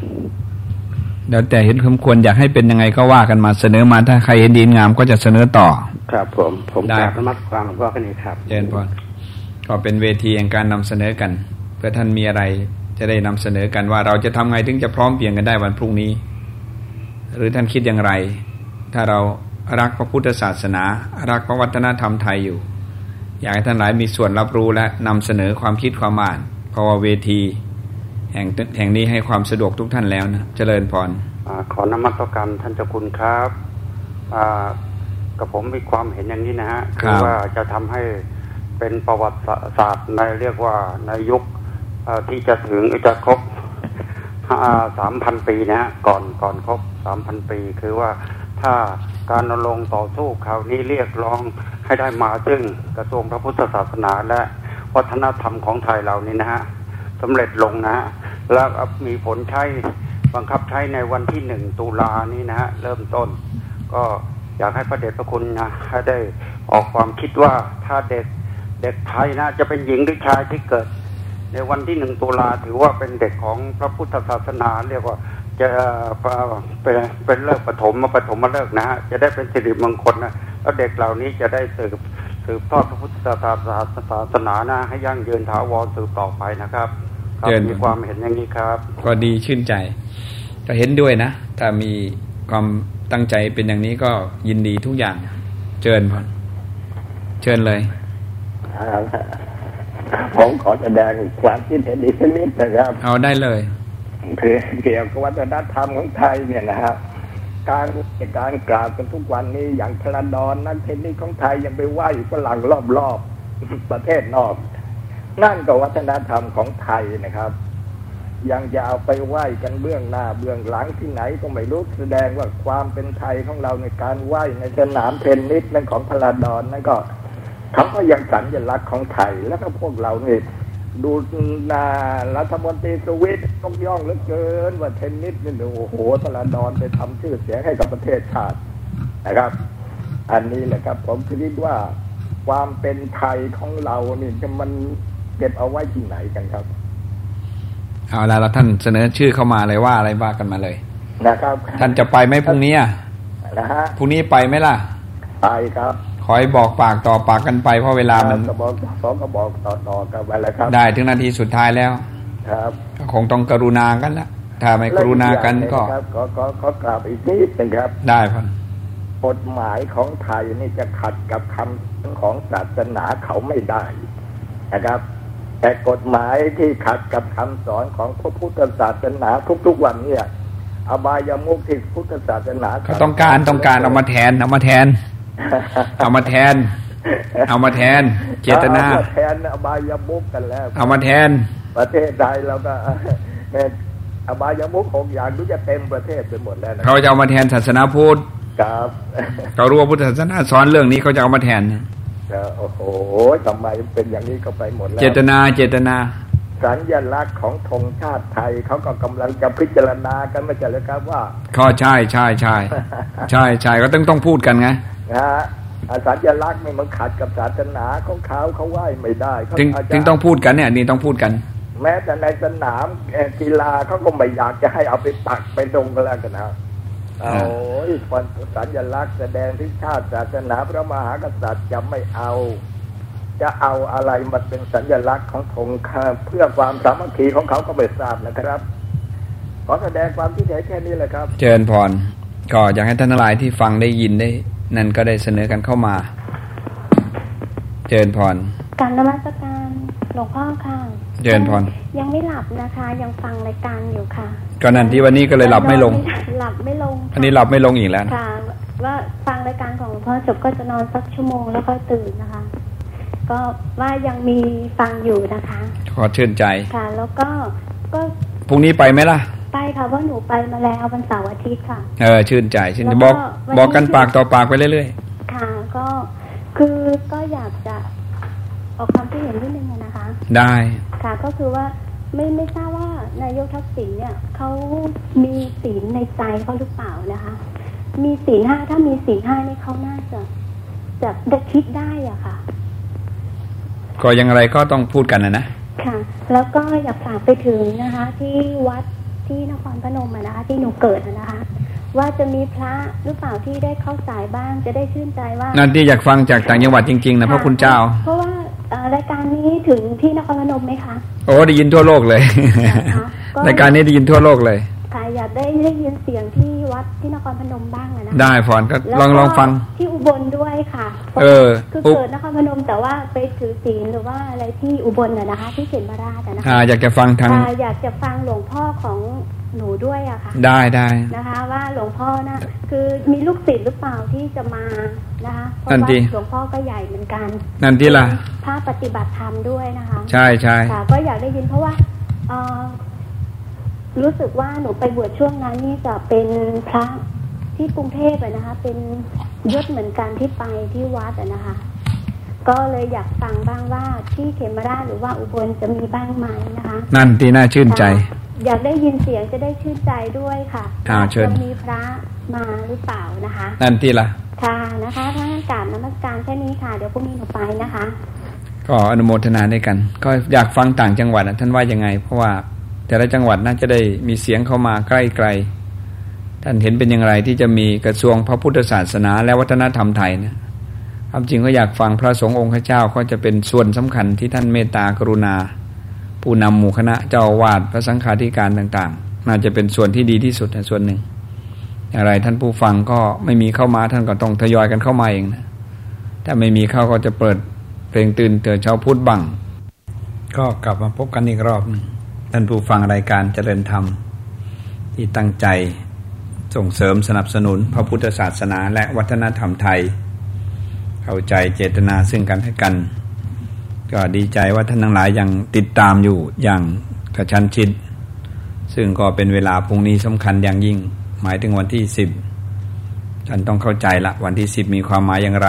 แล้วแต่เห็นสมควรอยากให้เป็นยังไงก็ว่ากันมาเสนอมาถ้าใครเห็นดีงามก็จะเสนอต่อ ครับ ผมผมได้กราบนมัสการหลวงพ่อกันนี้ครับเจริญพรก็เป็นเวทีแห่งการนำเสนอกันเพื่อท่านมีอะไรจะได้นำเสนอกันว่าเราจะทำไงถึงจะพร้อมเพรียงกันได้วันพรุ่งนี้ หรือท่านคิดอย่างไร ถ้าเรารักพระพุทธศาสนา รักพระวัฒนธรรมไทยอยู่ อยากให้ท่านหลายมีส่วนรับรู้และนำเสนอความคิดความอ่าน เพราะว่าเวที แห่งแห่งนี้ให้ความสะดวกทุกท่านแล้วนะเจริญพรอาขอนมัสการท่านเจ้าคุณครับอ่ากับผมมีความเห็นอย่างนี้นะฮะครับว่าจะทำให้เป็นประวัติศาสตร์ในเรียกว่าในยุคเอ่อ ที่จะถึงจะครบสามพันปีนะฮะก่อนก่อนครบสามพันปี คือว่าถ้าการรณรงค์ต่อสู้คราวนี้เรียกร้องให้ได้มาซึ่งกระทรวงพระพุทธศาสนาและวัฒนธรรมของไทยเรานี่นะฮะสำเร็จลงนะฮะแล้วมีผลใช้บังคับใช้ในวันที่หนึ่งตุลานี้นะฮะเริ่มต้น ก็อยากให้พระเดชพระคุณนะให้ได้ออกความคิดว่าถ้าเด็กเด็กไทยนะ จะเป็นหญิงหรือชายที่เกิด ในวันที่หนึ่งตุลาถือว่าเป็นเด็กของพระพุทธศาสนา เรียกว่าจะเป็นเป็นเลิกปฐมมาปฐมมาเลิกนะฮะจะได้เป็นสิริมงคลนะแล้วเด็กเหล่านี้จะได้สืบสืบทอดพระพุทธศาสนานะให้ยั่งยืนถาวรสืบต่อไปนะครับครับเชิญมีความเห็นอย่างนี้ครับ ก็ดีชื่นใจ ก็เห็นด้วยนะ ถ้ามีความตั้งใจเป็นอย่างนี้ก็ยินดีทุกอย่างเชิญพรเชิญเลย ผมขอแสดงความคิดเห็นอีกสักนิดนะครับ เอาได้เลยคือเกี่ยวกับวัฒนธรรมของไทยเนี่ยนะฮะการการกราบกันทุกวันนี้อย่างพระดอนนักเทนนิสของไทยยังไปไหว้ฝรั่งรอบๆประเทศนอก นั่นก็วัฒนธรรมของไทยนะครับ ยังจะเอาไปไหว้กันเบื้องหน้าเบื้องหลังที่ไหนก็ไม่รู้แสดงว่าความเป็นไทยของเราในการไหว้ในสนามเทนนิสนั่นของพระดอนนั่นก็ เขาก็ยังสัญลักษณ์ของไทย แล้วก็พวกเราเนี่ยดูนารัฐมนตรีสวิตต้องย่องเหลือเกิน ว่าเทนนิสนี่โอ้โหตลาดอนไปทำชื่อเสียงให้กับประเทศชาตินะครับ อันนี้แหละครับ ผมคิดว่าความเป็นไทยของเรานี่จะมันเก็บเอาไว้ที่ไหนกันครับ เอาละเราท่านเสนอชื่อเข้ามาเลยว่าอะไรว่ากันมาเลยนะครับ ท่านจะไปไหมพรุ่งนี้อะนะฮะพรุ่งนี้ไปไหมล่ะ ไปครับข อให้บอกปากต่อปากกันไปเพราะเวลามันก็บอกสองก็บอกต่อๆกันไปแล้วครับ ได้ถึงนาทีสุดท้ายแล้ว ครับก็คงต้องกรุณากันละถ้าไม่กรุณากันก็และอีอย่งหงนะครับขอขอขอกราบอีกนิดหนึงครับ ได้พอนกฎหมายของไทยนี่จะขัดกับคำของศาสนาเขาไม่ได้นะครับ แต่กฎหมายที่ขัดกับคำสอนของพระพุทธศาสนาทุกๆวันเนี่ยอบายามุขที่พุทธศาสนาเขาต้องการต้องการเอามาแทนเอามาแทน เอามาแทน เอามาแทน เจตนาอมแทนอบายามุขกันแล้ว เอามาแทน ประเทศไทยเราก็เนี่ยอบายมุขหกอย่างดูจะเต็มประเทศไปหมดแล้วนะเขาจะเอามาแทนศาสนาพุทธครับเขารู้ว่าพุทธศาสนาสอนเรื่องนี้เขาจะเอามาแทนเออโอ้โหทำไมเป็นอย่างนี้ก็ไปหมดแล้ว เจตนาเจตนาสัญลักษณ์ของธงชาติไทยเขาก็กำลังจะพิจารณากันไม่ใช่เลยครับว่าก็ใช่ใช่ใช่ใช่ใช่ก็ต้องต้องพูดกันไง นะฮะอ่าสัญลักษณ์นี่มันขัดกับศาสนาของเขาเขาไหว้ไม่ได้เขาถึงอาจจะถึงต้องพูดกันเนี่ยนี่ต้องพูดกัน แม้แต่ในสนามเอ่อกีฬาเขาก็ไม่อยากจะให้เอาไปปักไปตรงกันแล้วกันนะเอาโอ้ยวันสัญลักษณ์แสดงที่ชาติศาสนาพระมหากษัตริย์จะไม่เอา จะเอาอะไรมาเป็นสัญลักษณ์ของธงข้าเพื่อความสามัคคีของเขาก็ไม่ทราบนะครับขอแสดงความคิดเห็นแค่นี้เลยครับ เจริญพรก็อยากให้ท่านทั้งหลายที่ฟังได้ยินได้ นั่นก็ได้เสนอกันเข้ามา เจริญพรการนมัสการหลวงพ่อค่ะเจริญพรยังไม่หลับนะคะ ยังฟังรายการอยู่ค่ะก็นั่นที่วันนี้ก็เลยหลับไม่ลง หลับไม่ลงอันนี้หลับไม่ลงอีกแล้วนะค่ะว่าฟังรายการของหลวงพ่อจบก็จะนอนสักชั่วโมงแล้วก็ตื่นนะคะ ก็ว่ายังมีฟังอยู่นะคะ ขอชื่นใจค่ะ แล้วก็ก็พรุ่งนี้ไปไหมล่ะ ไปค่ะเพราะหนูไปมาแล้ววันเสาร์อาทิตย์ค่ะ เออชื่นใจชื่นใจแล้วก็บอกวันนี้บอกกันปากต่อปากไปเรื่อยค่ะ ก็คือก็อยากจะออกความคิดเห็นนิดนึงอะนะคะๆได้ ค่ะก็คือว่าไม่ไม่ทราบว่านายกทักษิณเนี่ยเขามีศีลในใจเขาหรือเปล่านะคะ มีศีลห้าถ้ามีศีลห้านี่เขาน่าจะจะได้คิดได้อะค่ะ ก็ยังไงก็ต้องพูดกันนะนะค่ะ แล้วก็อยากฝากไปถึงนะคะ ที่วัด ที่นครพนมอะนะคะ ที่หนูเกิดอะนะคะ ว่าจะมีพระหรือเปล่าที่ได้เข้าสายบ้างจะได้ชื่นใจว่านั่นที่อยากฟังจากต่างจังหวัดจริงๆนะพระคุณเจ้า เพราะว่าเอ่อรายการนี้ถึงที่นครพนมไหมคะโอ้ได้ยินทั่วโลกเลยก็รายการนี้ได้ยินทั่วโลกเลย ค่ะอยากได้ได้ยินเสียงที่วัดที่นครพนมบ้างอะนะคะได้ฟอนก็แล้วลองลองฟังที่อุบลด้วยค่ะ เออ คืออุ๊บเกิดนครพนมแต่ว่าไปถือศีลหรือว่าอะไรที่อุบลน่ะนะคะ ที่เขมราชอะนะคะอ่าอยากจะฟังทางค่ะอยากจะฟังหลวงพ่อของหนูด้วยอะค่ะ ได้ได้นะคะ ว่าหลวงพ่อนะคือมีลูกศิษย์หรือเปล่าที่จะมานะคะเพราะนั่นว่าดิหลวงพ่อก็ใหญ่เหมือนกัน นั่นที่ล่ะพระปฏิบัติธรรมด้วยนะคะ ใช่ใช่ค่ะก็อยากได้ยินเพราะว่าเอ่อ รู้สึกว่าหนูไปบวชช่วงนั้นนี่จะเป็นพระที่กรุงเทพอะนะคะ เป็นยศเหมือนกันที่ไปที่วัดอะนะคะ ก็เลยอยากฟังบ้างว่าที่เขมราชหรือว่าอุบลจะมีบ้างไหมนะคะ นั่นที่น่าชื่นใจ อยากได้ยินเสียงจะได้ชื่นใจด้วยค่ะอ้าวเชิญจะมีพระมาหรือเปล่านะคะ นั่นที่ล่ะค่ะนะคะท่านกราบนมัสการแค่นี้ค่ะ เดี๋ยวพรุ่งนี้หนูไปนะคะ ก็อนุโมทนาด้วยกัน ก็อยากฟังต่างจังหวัดนะท่านว่ายังไง เพราะว่า แต่ละจังหวัดน่าจะได้มีเสียงเข้ามาใกล้ไกล ท่านเห็นเป็นอย่างไรที่จะมีกระทรวงพระพุทธศาสนาและวัฒนธรรมไทยนะความจริงก็อยากฟังพระสงฆ์องค์ข้าเจ้าก็จะเป็นส่วนสำคัญที่ท่านเมตตากรุณา ผู้นำหมู่คณะเจ้าวาสพระสังฆาธิการต่าง ๆ น่าจะเป็นส่วนที่ดีที่สุดนส่วนหนึ่งอย่างไรท่านผู้ฟังก็ไม่มีเข้ามาท่านก็ต้องทยอยกันเข้ามาเองนะถ้าไม่มีเข้าก็จะเปิดเพลงตื่นเตือนช้าพุธบังก็กลับมาพบกันอีกรอบหนึ่ง ท่านผู้ฟังรายการเจริญธรรม ที่ตั้งใจส่งเสริมสนับสนุนพระพุทธศาสนาและวัฒนธรรมไทย เข้าใจเจตนาซึ่งกันและกัน ก็ดีใจว่าท่านทั้งหลายยังติดตามอยู่อย่างกระชันชิด ซึ่งก็เป็นเวลาพรุ่งนี้สำคัญอย่างยิ่ง หมายถึงวันที่สิบท่านต้องเข้าใจละวันที่สิบมีความหมายอย่างไร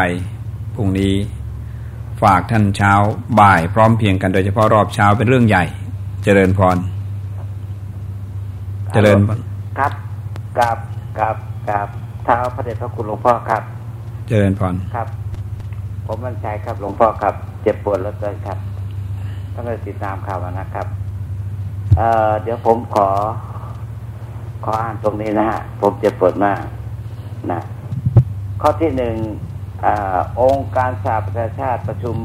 พรุ่งนี้ฝากท่านเช้าบ่ายพร้อมเพียงกันโดยเฉพาะรอบเช้าเป็นเรื่องใหญ่ เจริญพร เจริญพรครับกับกับกับเท้าพระเดชพระคุณหลวงพ่อครับ เจริญพรครับ ผมมั่นใจครับหลวงพ่อครับ เจ็บปวดเหลือเกินครับต้องไปติดตามข่าวมานะครับ เอ่อเดี๋ยวผมขอ ขออ่านตรงนี้นะฮะผมเจ็บปวดมากนะข้อที่หนึ่งอาองค์การสหประชาชาติประชุม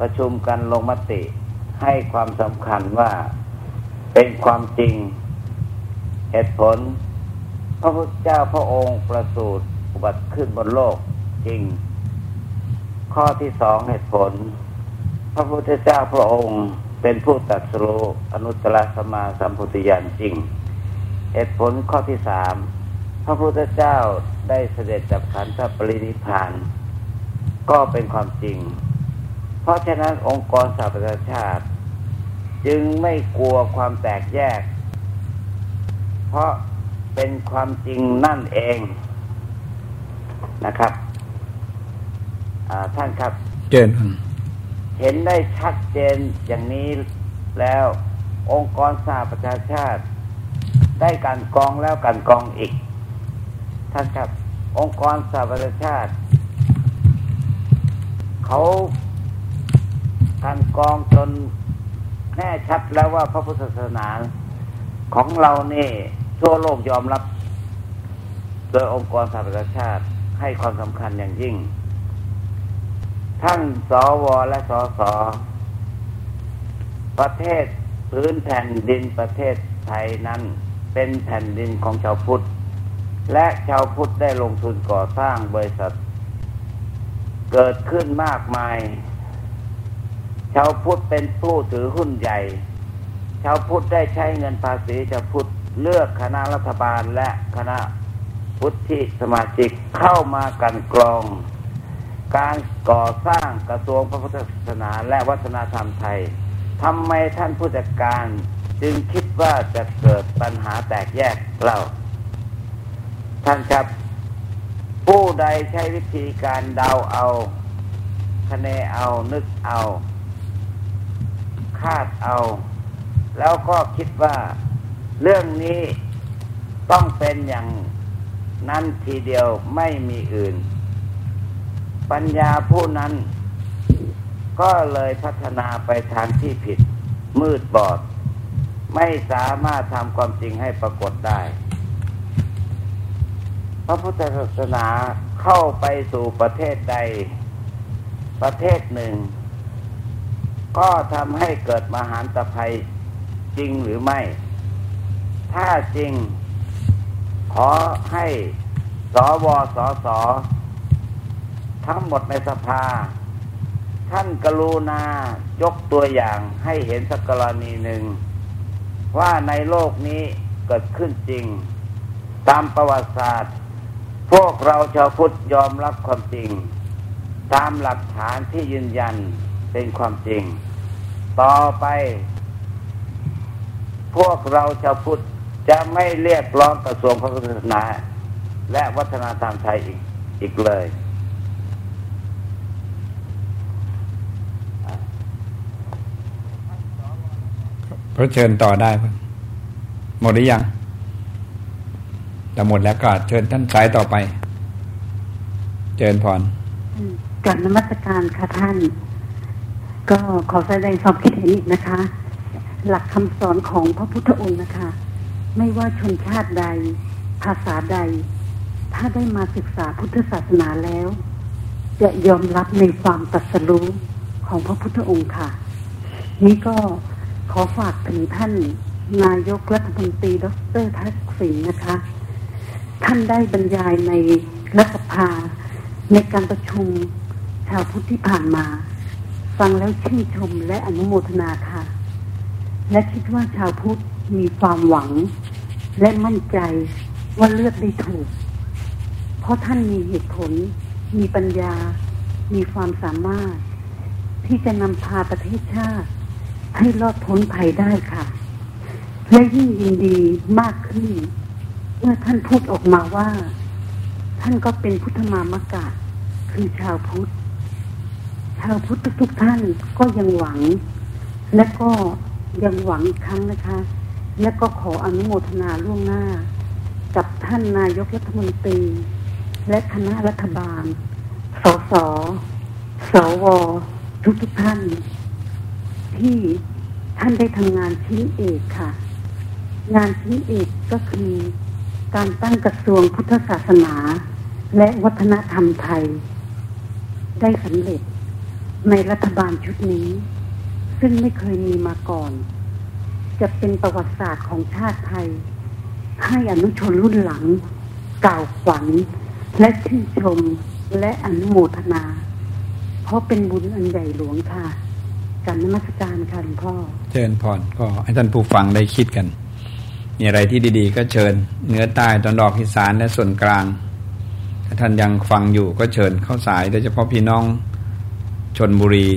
ประชุมกันลงมติ ให้ความสำคัญว่าเป็นความจริงเหตุผล พระพุทธเจ้าพระองค์ประสูติอุบัติขึ้นบนโลกจริง ข้อที่สองเหตุผล พระพุทธเจ้าพระองค์เป็นผู้ตรัสรู้อนุตตรสมาสัมพุทธญาณจริงเหตุผลข้อที่สามพระพุทธเจ้าได้เสด็จจากขันธปรินิพาน ก็เป็นความจริง เพราะฉะนั้นองค์กรสหประชาชาติจจึงไม่กลัวความแตกแยก เพราะเป็นความจริงนั่นเองนะครับท่านครับเจนเห็นได้ชัดเจนอย่างนี้แล้ว องค์กรสหประชาชาติ ได้การกองแล้วการกองอีก ท่านครับ องค์กรสหประชาชาติ เขา การกองจนแน่ชัดแล้วว่าพระพุทธศาสนาของเราเนี่ทั่วโลกยอมรับ โดยองค์กรสหประชาชาติให้ความสำคัญอย่างยิ่งท่านสวและสสประเทศพื้นแผ่นดินประเทศไทยนั้นเป็นแผ่นดินของชาวพุทธ และชาวพุทธได้ลงทุนก่อสร้างบริษัท เกิดขึ้นมากมาย ชาวพุทธเป็นผู้ถือหุ้นใหญ่ ชาวพุทธได้ใช้เงินภาษีชาวพุทธเลือกคณะรัฐบาลและคณะพุทธิสมาชิกเข้ามากันกรอง การก่อสร้างกระทรวงพระพุทธศาสนาและวัฒนธรรมไทยทำไมท่านผู้จัดการจึงคิดว่าจะเกิดปัญหาแตกแยกเล่า ท่านครับ ผู้ใดใช้วิธีการเดาเอา คะเนเอานึกเอา คาดเอา แล้วก็คิดว่าเรื่องนี้ต้องเป็นอย่างนั้นทีเดียวไม่มีอื่น ปัญญาผู้นั้น ก็เลยพัฒนาไปทางที่ผิด มืดบอด ไม่สามารถทำความจริงให้ปรากฏได้ พระพุทธศาสนาเข้าไปสู่ประเทศใด ประเทศหนึ่ง ก็ทำให้เกิดมหันตภัยจริงหรือไม่ ถ้าจริง ขอให้สวสส ทั้งหมดในสภา ท่านกรุณายกตัวอย่างให้เห็นสักกรณีหนึ่ง ว่าในโลกนี้เกิดขึ้นจริง ตามประวัติศาสตร์ พวกเราชาวพุทธยอมรับความจริง ตามหลักฐานที่ยืนยัน เป็นความจริง ต่อไป พวกเราชาวพุทธจะไม่เรียกร้องกระทรวงพระพุทธศาสนา และวัฒนธรรมไทยอีกอีกเลยพระเชิญต่อได้หมดหรือยังแต่หมดแล้วก็เชิญท่านสายต่อไป เชิญพรกลับนมัสการค่ะท่าน ก็ขอแสดงความคิดเห็นอีกนะคะ หลักคำสอนของพระพุทธองค์นะคะ ไม่ว่าชนชาติใด ภาษาใด ถ้าได้มาศึกษาพุทธศาสนาแล้ว จะยอมรับในความตัดสรู้ของพระพุทธองค์ค่ะ นี่ก็ขอฝากถึงท่านนายกรัฐมนตรีดรทักษิณนะคะ ท่านได้บรรยายในรัฐสภาในการประชุมชาวพุทธที่ผ่านมา ฟังแล้วชื่นชมและอนุโมทนาค่ะ และคิดว่าชาวพุทธมีความหวัง และมั่นใจว่าเลือกได้ถูก เพราะท่านมีเหตุผล มีปัญญา มีความสามารถ ที่จะนำพาประเทศชาติ ให้รอดพ้นภัยได้ค่ะ และยิ่งยินดีมากขึ้น เมื่อท่านพูดออกมาว่า ท่านก็เป็นพุทธมามกะ คือชาวพุทธ ชาวพุทธทุกท่านก็ยังหวัง และก็ยังหวังอีกครั้งนะคะ และก็ขออนุโมทนาล่วงหน้า กับท่านนายกรัฐมนตรี และคณะรัฐบาล สส สว ทุกทุกท่าน ที่ท่านได้ทำงานชิ้นเอกค่ะ งานชิ้นเอกก็คือการตั้งกระทรวงพุทธศาสนา และวัฒนธรรมไทย ได้สำเร็จ ในรัฐบาลชุดนี้ ซึ่งไม่เคยมีมาก่อน จะเป็นประวัติศาสตร์ของชาติไทย ให้อนุชนรุ่นหลัง กล่าวฝันและชื่นชมและอนุโมทนา เพราะเป็นบุญอันใหญ่หลวงค่ะการนมัสการค่ะหลวงพ่อเชิญพรก็ให้ท่านผู้ฟังได้คิดกัน มีอะไรที่ดีๆ ก็เชิญเนื้อใต้ตอนดอกอีสานและส่วนกลาง ถ้าท่านยังฟังอยู่ก็เชิญเข้าสายโดยเฉพาะพี่น้อง ชนบุรี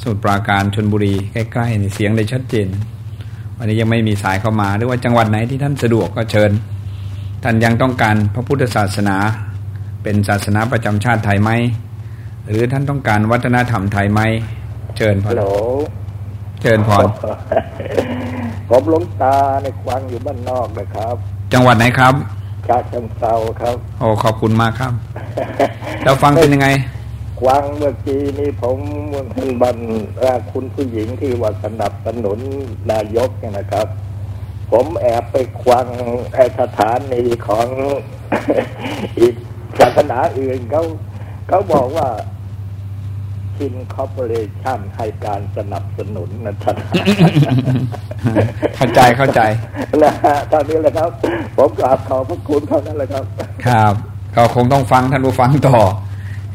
สมุทรปราการชนบุรีใกล้ๆนี่เสียงได้ชัดเจน วันนี้ยังไม่มีสายเข้ามาหรือว่าจังหวัดไหนที่ท่านสะดวกก็เชิญ ท่านยังต้องการพระพุทธศาสนา เป็นศาสนาประจำชาติไทยไหมหรือท่านต้องการวัฒนธรรมไทยไหมเชิญพรฮัลโหลเชิญพรผมหลวงตาในควังอยู่บ้านนอกนะครับ จังหวัดไหนครับชาเชิงเซาครับ โอ้ขอบคุณมากครับแล้วฟังเป็นยังไง ควังเมื่อกี้นี้ผมเห็นบันเอ่อคุณผู้หญิงที่ว่าสนับสนุนนายกเนี่ยนะครับ ผมแอบไปควังไอสถานีของอีกศาสนาอื่นเขาเขาบอกว่าชินคอร์ปอเรชันให้การสนับสนุนนะครับเข้าใจเข้าใจนะฮะตอนนี้แหละครับ ผมกราบขอบพระคุณเท่านั้นแหละครับ ครับ ก็คงต้องฟังท่านผู้ฟังต่อ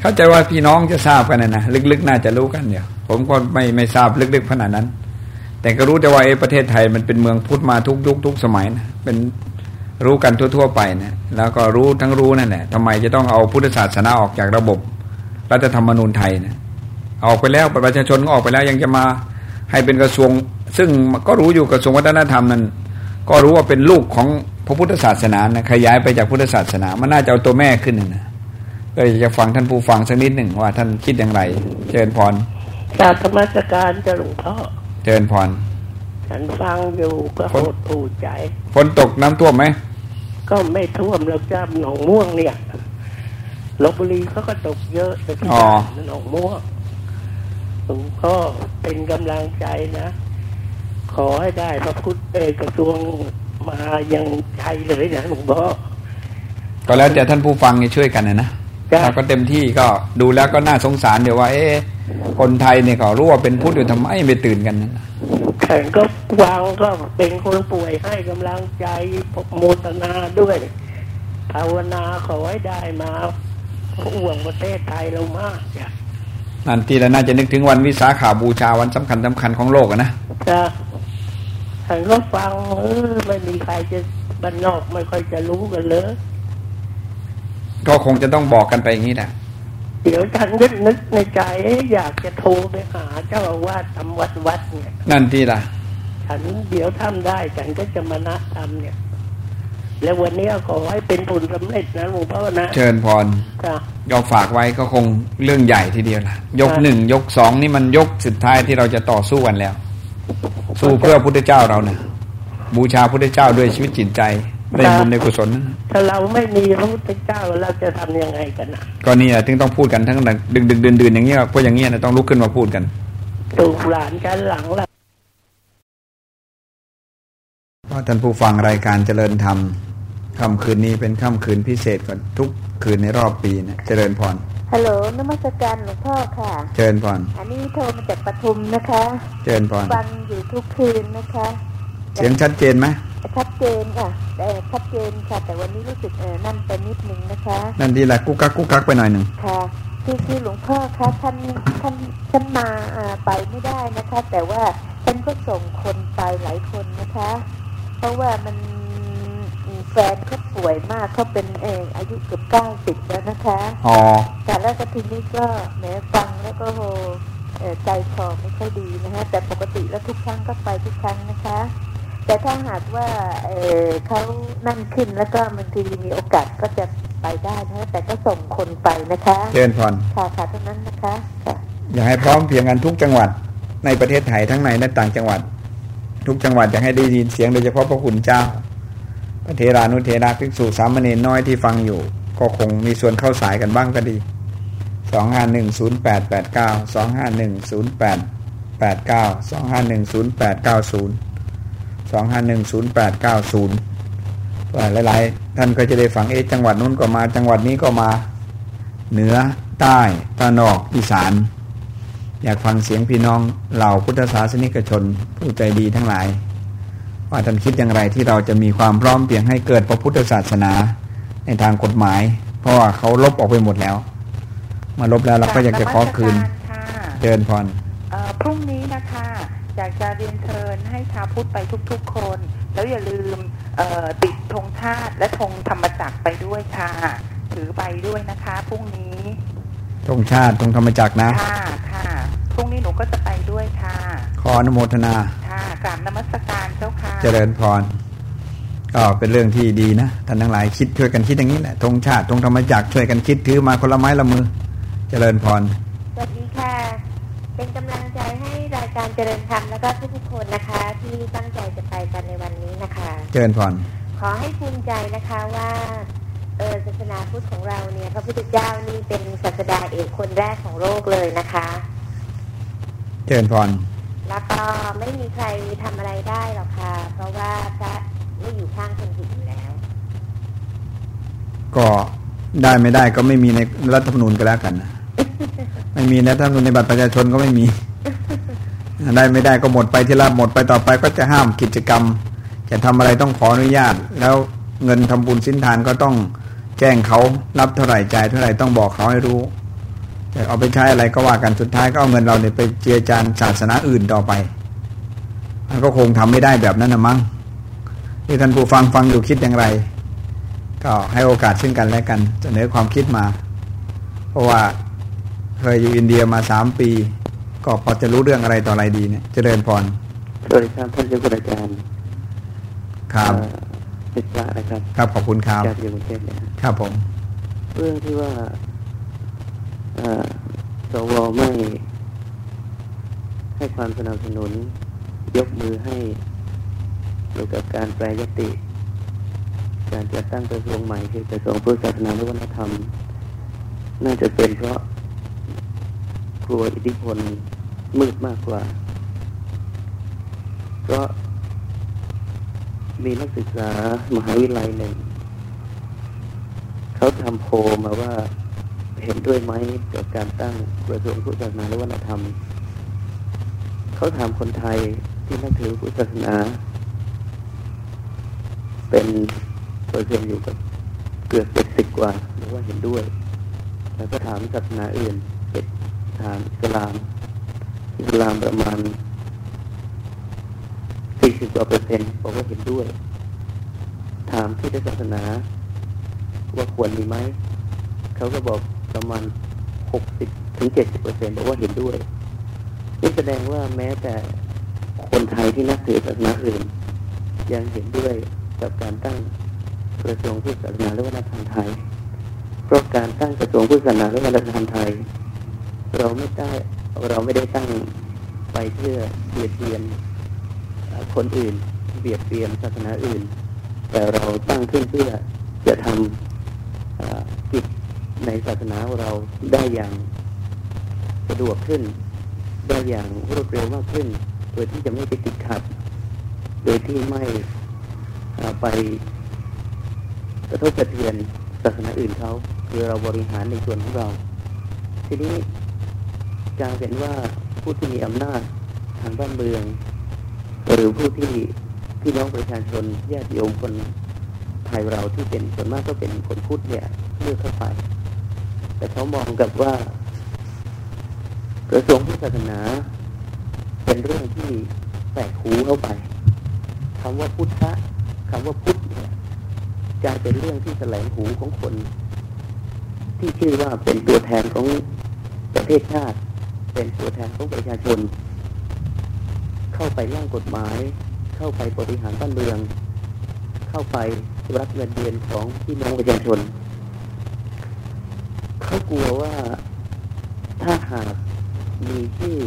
เข้าใจว่าพี่น้องจะทราบกันนะนะลึกๆ น่าจะรู้กันเดี๋ยผมก็ไม่ไม่ทราบลึกๆขนาดนั้น แต่ก็รู้แต่ว่าเอประเทศไทยมันเป็นเมืองพุทธมาทุกยุคทุกสมัยนะเป็นรู้กันทั่ว ๆ ไปนะแล้วก็รู้ทั้งรู้นั่นแหละทำไมจะต้องเอาพุทธศาสนาออกจากระบบรัฐธรรมนูญไทยนะออกไปแล้วประชาชนก็ออกไปแล้วยังจะมาให้เป็นกระทรวง ซึ่งก็รู้อยู่กระทรวงวัฒนธรรมนั้น ก็รู้ว่าเป็นลูกของพระพุทธศาสนานะขยายไปจากพุทธศาสนา มันน่าจะเอาตัวแม่ขึ้นนะ ก็อยากจะฟังท่านผู้ฟังสักนิดหนึ่งว่าท่านคิดอย่างไรเจริญพรกราบธรรมสการเจะหลวงพ่อเจริญพรฉันฟังอยู่ก็โหดหูใจฝนตกน้ำท่วมไหมก็ไม่ท่วมแล้วจ้าหนองม่วงเนี่ยลบบุรีเขาก็ตกเยอะแต่ที่อ๋อบ้านหนองม่วงหลวงพ่อเป็นกำลังใจนะขอให้ได้พระพุทธเอกกระทรวงมายังไทยเลยนะหลวงพ่อก็แล้วแต่ท่านผู้ฟังจะช่วยกันนะนะจ้ะเรา ก็เต็มที่ก็ดูแล้วก็น่าสงสารเดี๋ยวว่า เอ๊ะคนไทยเนี่ยก็รู้ว่าเป็นพุทธอยู่ทำไมไม่ตื่นกันนะแข่งก็วางก็เป็นคนป่วยให้กำลังใจโมทนาด้วยภาวนาขอให้ได้มาห่วงประเทศไทยเรามากจ้ะนั่นทีละน่าจะนึกถึงวันวิสาขาบูชาวันสำคัญสำคัญของโลกอะนะจ้ะฉันก็ฟังเออไม่มีใครจะบ้านนอกไม่ค่อยจะรู้กันเลย ก็คงจะต้องบอกกันไปอย่างนี้แหละเดี๋ยวฉันก็นึกในใจเอ๊ะอยากจะโทรไปหาเจ้าอาวาสทำวัดวัดเนี่ย นั่นทีละฉันเดี๋ยวทำได้ฉันก็จะมานะทำเนี่ย แล้ววันนี้ขอให้เป็นผลสำเร็จนะหลวงพ่อนะเชิญพรจ้ะก็ฝากไว้ก็คงเรื่องใหญ่ทีเดียวล่ะ ยกครับหนึ่งยกสองนี่มันยกสุดท้ายที่เราจะต่อสู้กันแล้ว สู้เพื่อพุทธเจ้าเราเนี่ยบูชาพุทธเจ้าด้วยชีวิตจิตใจ ได้บุญในกุศลถ้าเราไม่มีพระพุทธเจ้าเราจะทำยังไงกันนะก็นี่แหละถึงต้องพูดกันทั้งดึกดึกดื่นดื่นอย่างเงี้ยเพราะอย่างเงี้ยนะต้องลุกขึ้นมาพูดกันถูกหลานฉันหลังละเพราะท่านผู้ฟังรายการเจริญธรรมค่ำคืนนี้เป็นค่ำคืนพิเศษกว่าทุกคืนในรอบปีนะเจริญพรฮัลโหลนมัสการหลวงพ่อค่ะ เจริญพรอันนี้โทรมาจากปทุมนะคะ เจริญพรฟังอยู่ทุกคืนนะคะ เสียงชัดเจนไหมชัดเจนค่ะแต่ชัดเจนค่ะ แต่วันนี้รู้สึกเออนั่นไปนิดนึงนะคะ นั่นดีแหละกุ๊กกักกุ๊กกักไปหน่อยหนึ่งค่ะคือคือหลวงพ่อคะท่านท่านท่านมาอ่าไปไม่ได้นะคะ แต่ว่าท่านก็ส่งคนไปหลายคนนะคะ เพราะว่ามันแฟนเขาป่วยมากเขาเป็นเอออายุเกือบเก้าสิบแล้วนะคะอ๋อแต่แล้วก็ทีนี้ก็แหมฟังแล้วก็โหเอ่อใจคอไม่ค่อยดีนะฮะแต่ปกติแล้วทุกครั้งก็ไปทุกครั้งนะคะ แต่ถ้าหากว่าเอ่อเขานั่นขึ้นแล้วก็บางทีมีโอกาสก็จะไปได้นะฮะแต่ก็ส่งคนไปนะคะเจริญพรค่ะค่ะเท่านั้นนะคะค่ะอยากให้พร้อมเพรียงกันทุกจังหวัดในประเทศไทยทั้งในและต่างจังหวัด ทุกจังหวัดอยากให้ได้ยินเสียงโดยเฉพาะพระคุณเจ้า พระเทรานุเทระภิกษุสามเณรน้อยที่ฟังอยู่ ก็คงมีส่วนเข้าสายกันบ้างก็ดีสองห้าหนึ่งศูนย์แปดแปดเก้าสองห้าหนึ่งศูนย์แปดแปดเก้าสองห้าหนึ่งศูนย์แปดเก้าศูนย์ส องห้าหนึ่งศูนย์แปดเก้าศูนย์หลายๆ ท่านก็จะได้ฟังเอ๊ะจังหวัดนู้นก็มาจังหวัดนี้ก็มาเหนือใต้ตะวันออกอีสาน อยากฟังเสียงพี่น้องเหล่าพุทธศาสนิกชนผู้ใจดีทั้งหลาย ว่าท่านคิดอย่างไรที่เราจะมีความพร้อมเพียงให้เกิดพระพุทธศาสนาในทางกฎหมาย เพราะว่าเขาลบออกไปหมดแล้ว มาลบแล้วเราก็อยากจะขอคืนเดินพรเอ่อพรุ่งนี้นะคะ อยากจะเรียนเชิญให้ชาวพุทธไปทุกๆคน แล้วอย่าลืมเอ่อติดธงชาติและธงธรรมจักรไปด้วยค่ะ ถือไปด้วยนะคะพรุ่งนี้ตรงชาติตรงธรรมจักรนะค่ะค่ะพรุ่งนี้หนูก็จะไปขออนุโมทนาค่ะกราบนมัสการเจ้าค่ะ เจริญพรก็เป็นเรื่องที่ดีนะท่านทั้งหลายคิดช่วยกันคิดอย่างนี้แหละธงชาติธงธรรมจักรช่วยกันคิดถือมาคนละไม้ละมือ เจริญพร สวัสดีค่ะ เป็นกำลังใจให้รายการ เจริญธรรมแล้วก็ทุกๆคนนะคะ ที่ตั้งใจจะไปกันในวันนี้นะคะ เจริญพรขอให้ภูมิใจนะคะว่าเออศาสนาพุทธของเราเนี่ยพระพุทธเจ้านี่เป็นศาสดาเอกคนแรกของโลกเลยนะคะ เจริญพรแล้วก็ไม่มีใครทำอะไรได้หรอกค่ะ เพราะว่าพระไม่อยู่ข้างคนผิดอยู่แล้ว ก็ได้ไม่ได้ก็ไม่มีในรัฐธรรมนูญก็แล้วกันนะไม่มีในรัฐธรรมนูญในบัตรประชาชนก็ไม่มี ได้ไม่ได้ก็หมดไปที่ละหมดไปต่อไปก็จะห้ามกิจกรรม จะทำอะไรต้องขออนุญาต แล้วเงินทำบุญสินทานก็ต้องแจ้งเขารับเท่าไหร่จ่ายเท่าไหร่ต้องบอกเขาให้รู้จะเอาไปใช้อะไรก็ว่ากันสุดท้ายก็เอาเงินเราเนี่ยไปเจียจานศาสนาอื่นต่อไปมันก็คงทำไม่ได้แบบนั้นนะมั้งที่ท่านผู้ฟังฟังอยู่คิดอย่างไร ก็ให้โอกาสซึ่งกันและกันเสนอความคิดมา เพราะว่าเคยอยู่อินเดียมาสามปี ก็พอจะรู้เรื่องอะไรต่ออะไรดีเนี่ยเจริญพรสวัสดีครับท่านเจ้าคุณอาจารย์ครับเป็นพระนะครับ ครับขอบคุณครับจากเยกรุงเทพเนี่ยครับผม เรื่องที่ว่าเอ่อสวไม่ให้ความสนับสนุน ยกมือให้เกี่ยวกับการแปรยติ การจัดตั้งกระทรวงใหม่คือกระทรวงพุทธศาสนาและวัฒนธรรม น่าจะเป็นเพราะ กลัวอิทธิพลมืดมากกว่า เพราะมีนักศึกษามหาวิทยาลัยหนึ่ง เขาทำโพลมาว่าเห็นด้วยไหมกับการตั้งกระทรวงพุทธศาสนาและวัฒนธรรม เขาถามคนไทยที่นับถือพุทธศาสนา เป็นเปอร์เซ็นต์อยู่กับเกือบเจ็ดสิบกว่าบอว่าเห็นด้วย แล้วก็ถามศาสนาอื่นเป็น ถามอิสลาม อิสลามประมาณสี่สิบกว่าเปอร์เซ็นต์บอกว่าเห็นด้วย ถามที่ศาสนา ว่าควรมีไหม เขาก็บอกประมาณหกสิบถึงเจ็ดสิบเปอร์เซ็นต์บอกว่าเห็นด้วยนี่แสดงว่าแม้แต่คนไทยที่นับถือศาสนาอื่น ยังเห็นด้วยกับการตั้งกระทรวงพุทธศาสนาและวัฒนธรรมไทย เพราะการตั้งกระทรวงพุทธศาสนาและวัฒนธรรมไทย เราไม่ได้เราไม่ได้ตั้งไปเพื่อเบียดเบียนคนอื่น เบียดเบียนศาสนาอื่น แต่เราตั้งขึ้นเพื่อจะทำกิจในศาสนาเราได้อย่างสะดวกขึ้น ได้อย่างรวดเร็วมากขึ้น โดยที่จะไม่ไปติดขัด โดยที่ไม่ไปกระทบกระเทือนศาสนาอื่นเขา คือเราบริหารในส่วนของเรา ทีนี้ การเห็นว่าผู้ที่มีอำนาจทางบ้านเมือง หรือผู้ที่พี่น้องประชาชนญาติโยมคนไทยเราที่เป็นส่วนมากก็เป็นคนพุทธเนี่ยเลือกเข้าไป แต่เขามองกับว่ากระทรวงพุทธศาสนา เป็นเรื่องที่แปลกหูเข้าไปคำว่าพุทธะคำว่าพุทธเนี่ยกลายเป็นเรื่องที่แสลงหูของคน ที่ชื่อว่าเป็นตัวแทนของประเทศชาติ เป็นตัวแทนของประชาชน เข้าไปร่างกฎหมาย เข้าไปบริหารบ้านเมือง เข้าไปรับเงินเดือนของพี่น้องประชาชน เขากลัวว่าถ้าหากมีชื่อ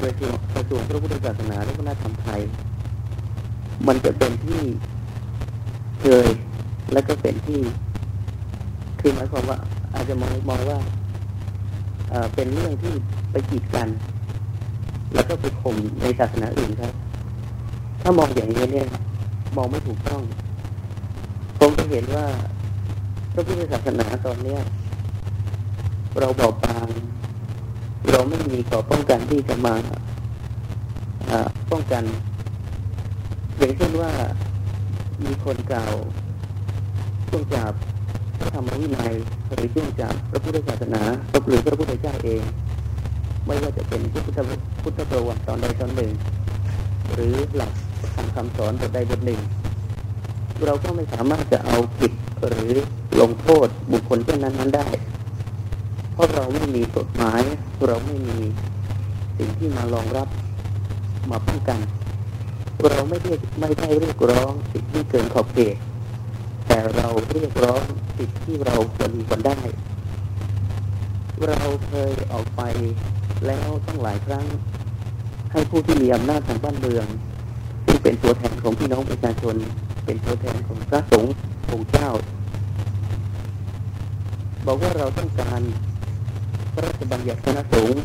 กระทรวงกระทรวงพระพุทธศาสนาและวัฒนธรรมไทย มันจะเป็นที่เคยและก็เป็นที่ คือหมายความว่าอาจจะมองมองว่า เป็นเรื่องที่ไปกีดกัน แล้วก็ไปข่มในศาสนาอื่นครับ ถ้ามองอย่างนี้เนี่ยมองไม่ถูกต้อง ผมจะเห็นว่าพระพุทธศาสนาตอนเนี้ยเราบอบบาง เราไม่มีก่อป้องกันที่จะมาป้องกัน อย่างเช่นว่ามีคนกล่าวช่วงจับ พระธรรมวินัยหรือช่วงจับพระพุทธศาสนาหรือพระพุทธเจ้าเอง ไม่ว่าจะเป็นพุทธพุทธประวัติตอนใดตอนหนึ่ง หรือหลักทางคำสอนบทใดบทหนึ่ง เราก็ไม่สามารถจะเอาผิดหรือลงโทษบุคคลเช่นนั้นนั้นได้ เพราะเราไม่มีกฎหมายเราไม่มีสิ่งที่มารองรับมาป้องกัน เราไม่เรียกไม่ได้เรียกร้องสิ่งที่เกินขอบเขต แต่เราเรียกร้องสิ่งที่เราควรมีควรได้ เราเคยออกไปแล้วตั้งหลายครั้ง ให้ผู้ที่มีอำนาจทางบ้านเมืองที่เป็นตัวแทนของพี่น้องประชาชน เป็นตัวแทนของพระสงฆ์องค์เจ้า บอกว่าเราต้องการพระราชบัญญัติคณะสงฆ์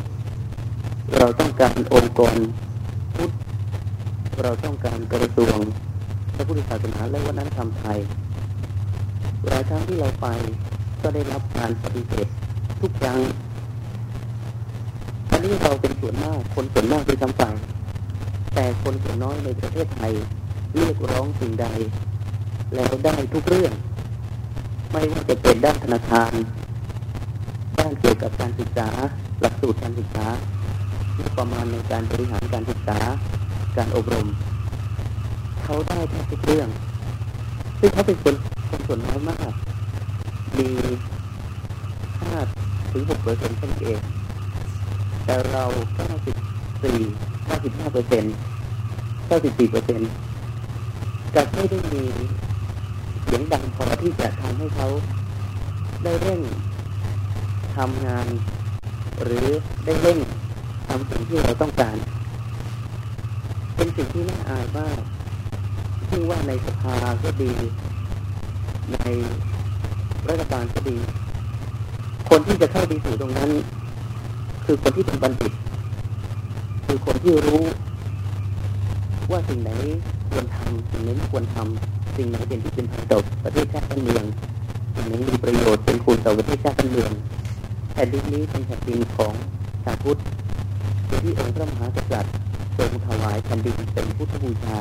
เราต้องการองค์กรพุทธเราต้องการกระทรวงพระพุทธศาสนาและวัฒนธรรมไทย หลายครั้งที่เราไปก็ได้รับการปฏิเสธทุกครั้งอันนี้เราเป็นส่วนมากคนส่วนมากที่ทำไป แต่คนส่วนน้อยในประเทศไทยเรียกร้องสิ่งใด แล้วได้ทุกเรื่อง ไม่ว่าจะเป็นด้านธนาคาร ด้านเกี่ยวกับการศึกษา หลักสูตรการศึกษาประมาณในการบริหารการศึกษา การอบรม เขาได้ทุกเรื่อง ซึ่งเขาเป็นคน คนส่วนน้อยมาก มีห้าถึงหกเปอร์เซ็นต์เท่านั้นเอง แต่เราเก้าสิบสี่เก้าสิบห้าเปอร์เซ็นต์เก้าสิบสี่เปอร์เซ็นต์จะไม่ได้มีเสียงดังพอที่จะทำให้เขาได้เร่งทำงาน หรือได้เร่งทำสิ่งที่เราต้องการ เป็นสิ่งที่น่าอายมากที่ว่าในสภาก็ดี ในรัฐบาลก็ดี คนที่จะเข้าดีสู่ตรงนั้น คือคนที่เป็นบัณฑิต คือคนที่รู้ว่าสิ่งไหนควรทำสิ่งไหนไม่ควรทำสิ่งไหนเป็นที่เป็นประโยชน์ประเทศชาติบ้านเมืองสิ่งไหนมีประโยชน์เป็นคุณต่อประเทศชาติบ้านเมืองแผ่นดินนี้เป็นแผ่นดินของชาวพุทธที่องค์พระมหากษัตริย์ทรงถวายแผ่นดินเป็นพุทธบูชา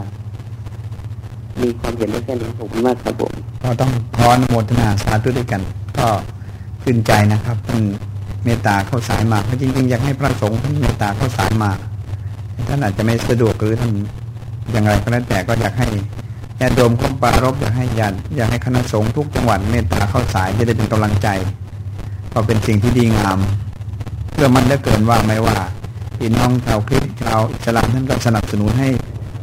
มีความเห็นได้แค่นี้ผมมากครับผม ก็ต้องขออนุโมทนาสาธุด้วยกัน ก็ขึ้นใจนะครับท่านเมตตาเข้าสายมาเพราะจริงๆอยากให้พระสงฆ์ท่านเมตตาเข้าสายมาท่านอาจจะไม่สะดวกหรือท่านอย่างไรก็แล้วแต่ก็อยากให้ญาติโยมของปารบอยากให้ญาติอยากให้คณะสงฆ์ทุกจังหวัดเมตตาเข้าสายจะได้เป็นกำลังใจก็เป็นสิ่งที่ดีงามเพื่อมันได้เกินว่าไม่ว่าพี่น้องชาวคริสต์ชาวอิสลามท่านก็สนับสนุนให้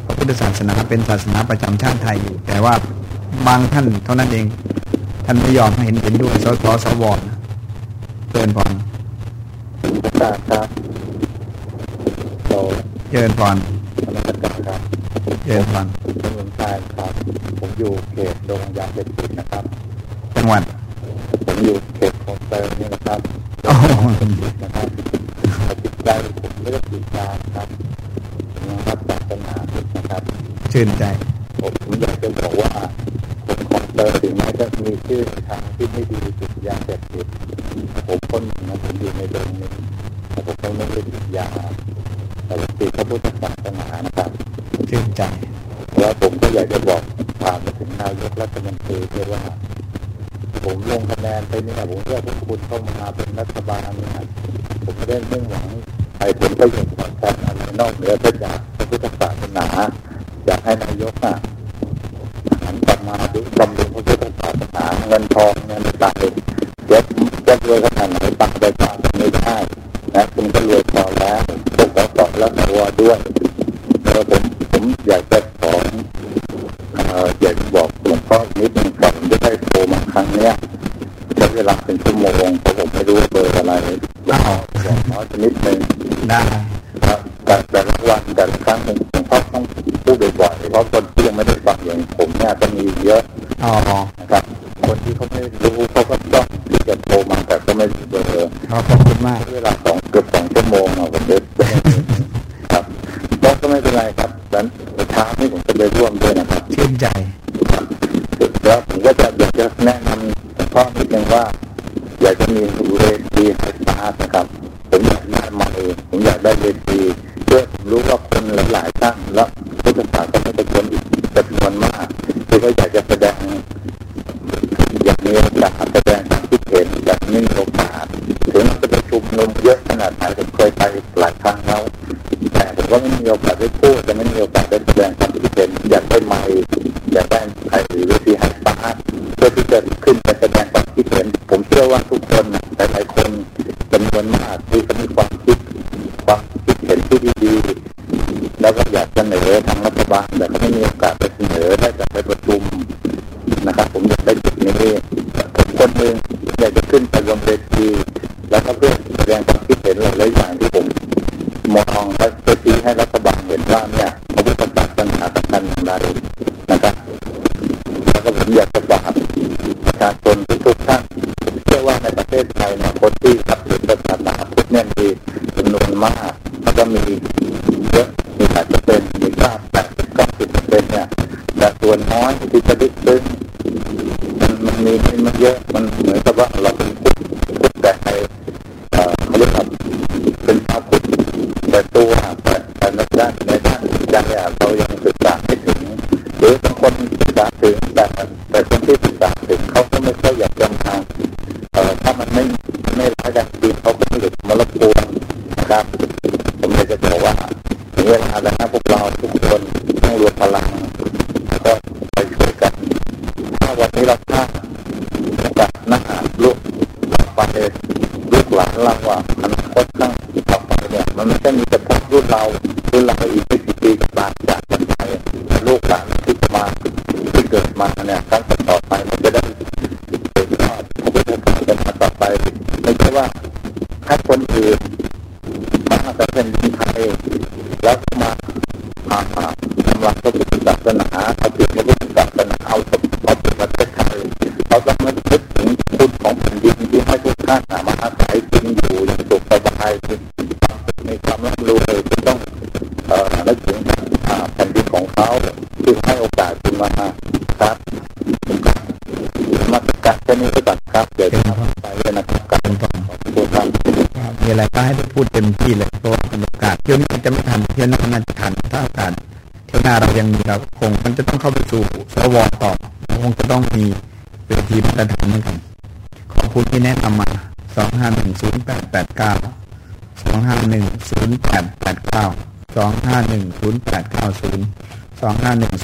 พระพุทธศาสนาเป็นศาสนาประจำชาติไทยอยู่แต่ว่า บางท่านเท่านั้นเอง ท่านไม่ยอมให้เห็นเห็นด้วยสสสวเกินพรครับโตเจริญพรธรรมสการครับเจริญพรเป็นเมืองชายครับ ผมอยู่เขตโดงยาเสพติดนะครับ จังหวัด ผมอยู่เขตคลองเตยนี่นะครับโอ้โหนะครับจิตใจผมไม่ได้ติดยาครับผมยังรับศาสนานะครับ ชื่นใจ ถึงแม้จะมีชื่อทางที่ไม่ดีติดยาเสพติดผมคนหนึ่งนะผมอยู่ในโรงนี้ผมก็ไม่ได้ติดยาแต่ติดพระพุทธศาสนานะครับชื่นใจแล้วผมก็อยากจะบอกผ่านไปถึงนายกรัฐมนตรีด้วยว่า ผมลงคะแนนไปเนี่ยผมเลือกพวกคุณเข้ามาเป็นรัฐบาลเนี่ยผมไม่ได้มุ่งหวังใครผลประโยชน์ตอบแทนอะไรนอกเหนือไปจากพระพุทธศาสนาอยากให้นายกอะ ผมจ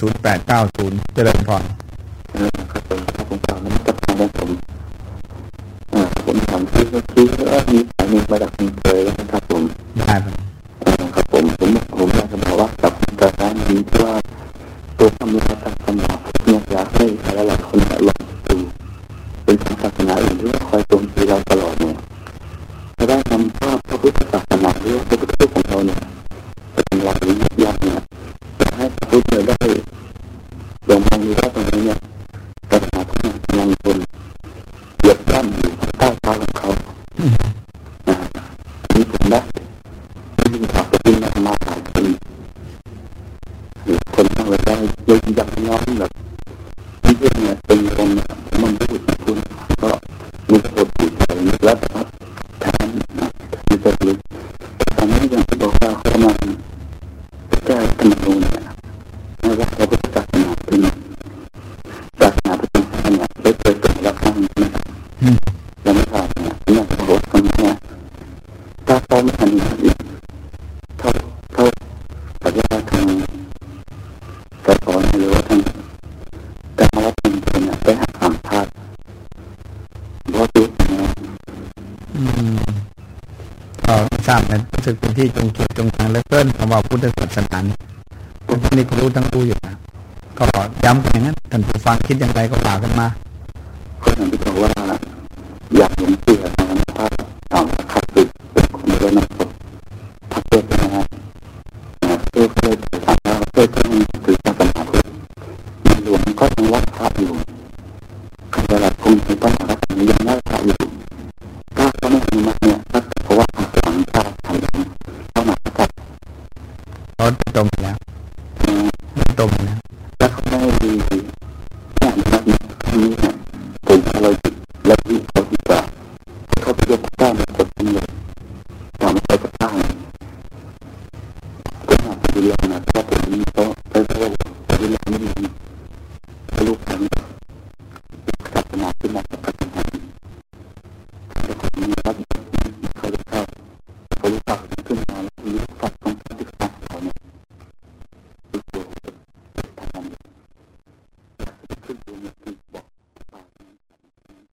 ศูนย์แปดเก้าศูนย์เจริญพรครับผมครับผมฝารับผมผมถามที่คือว่ามีสายหนึ่งมาจากนเลยนะครับผมได้ครับผมผมผมอยากจะบอกว่ากับคุณตาด้านี้ว่าีผู้รู้ทั้งรู้อยู่นะก็ย้ำกันอย่างนั้นท่านผู้ฟังคิดอย่างไรก็ฝากกันมา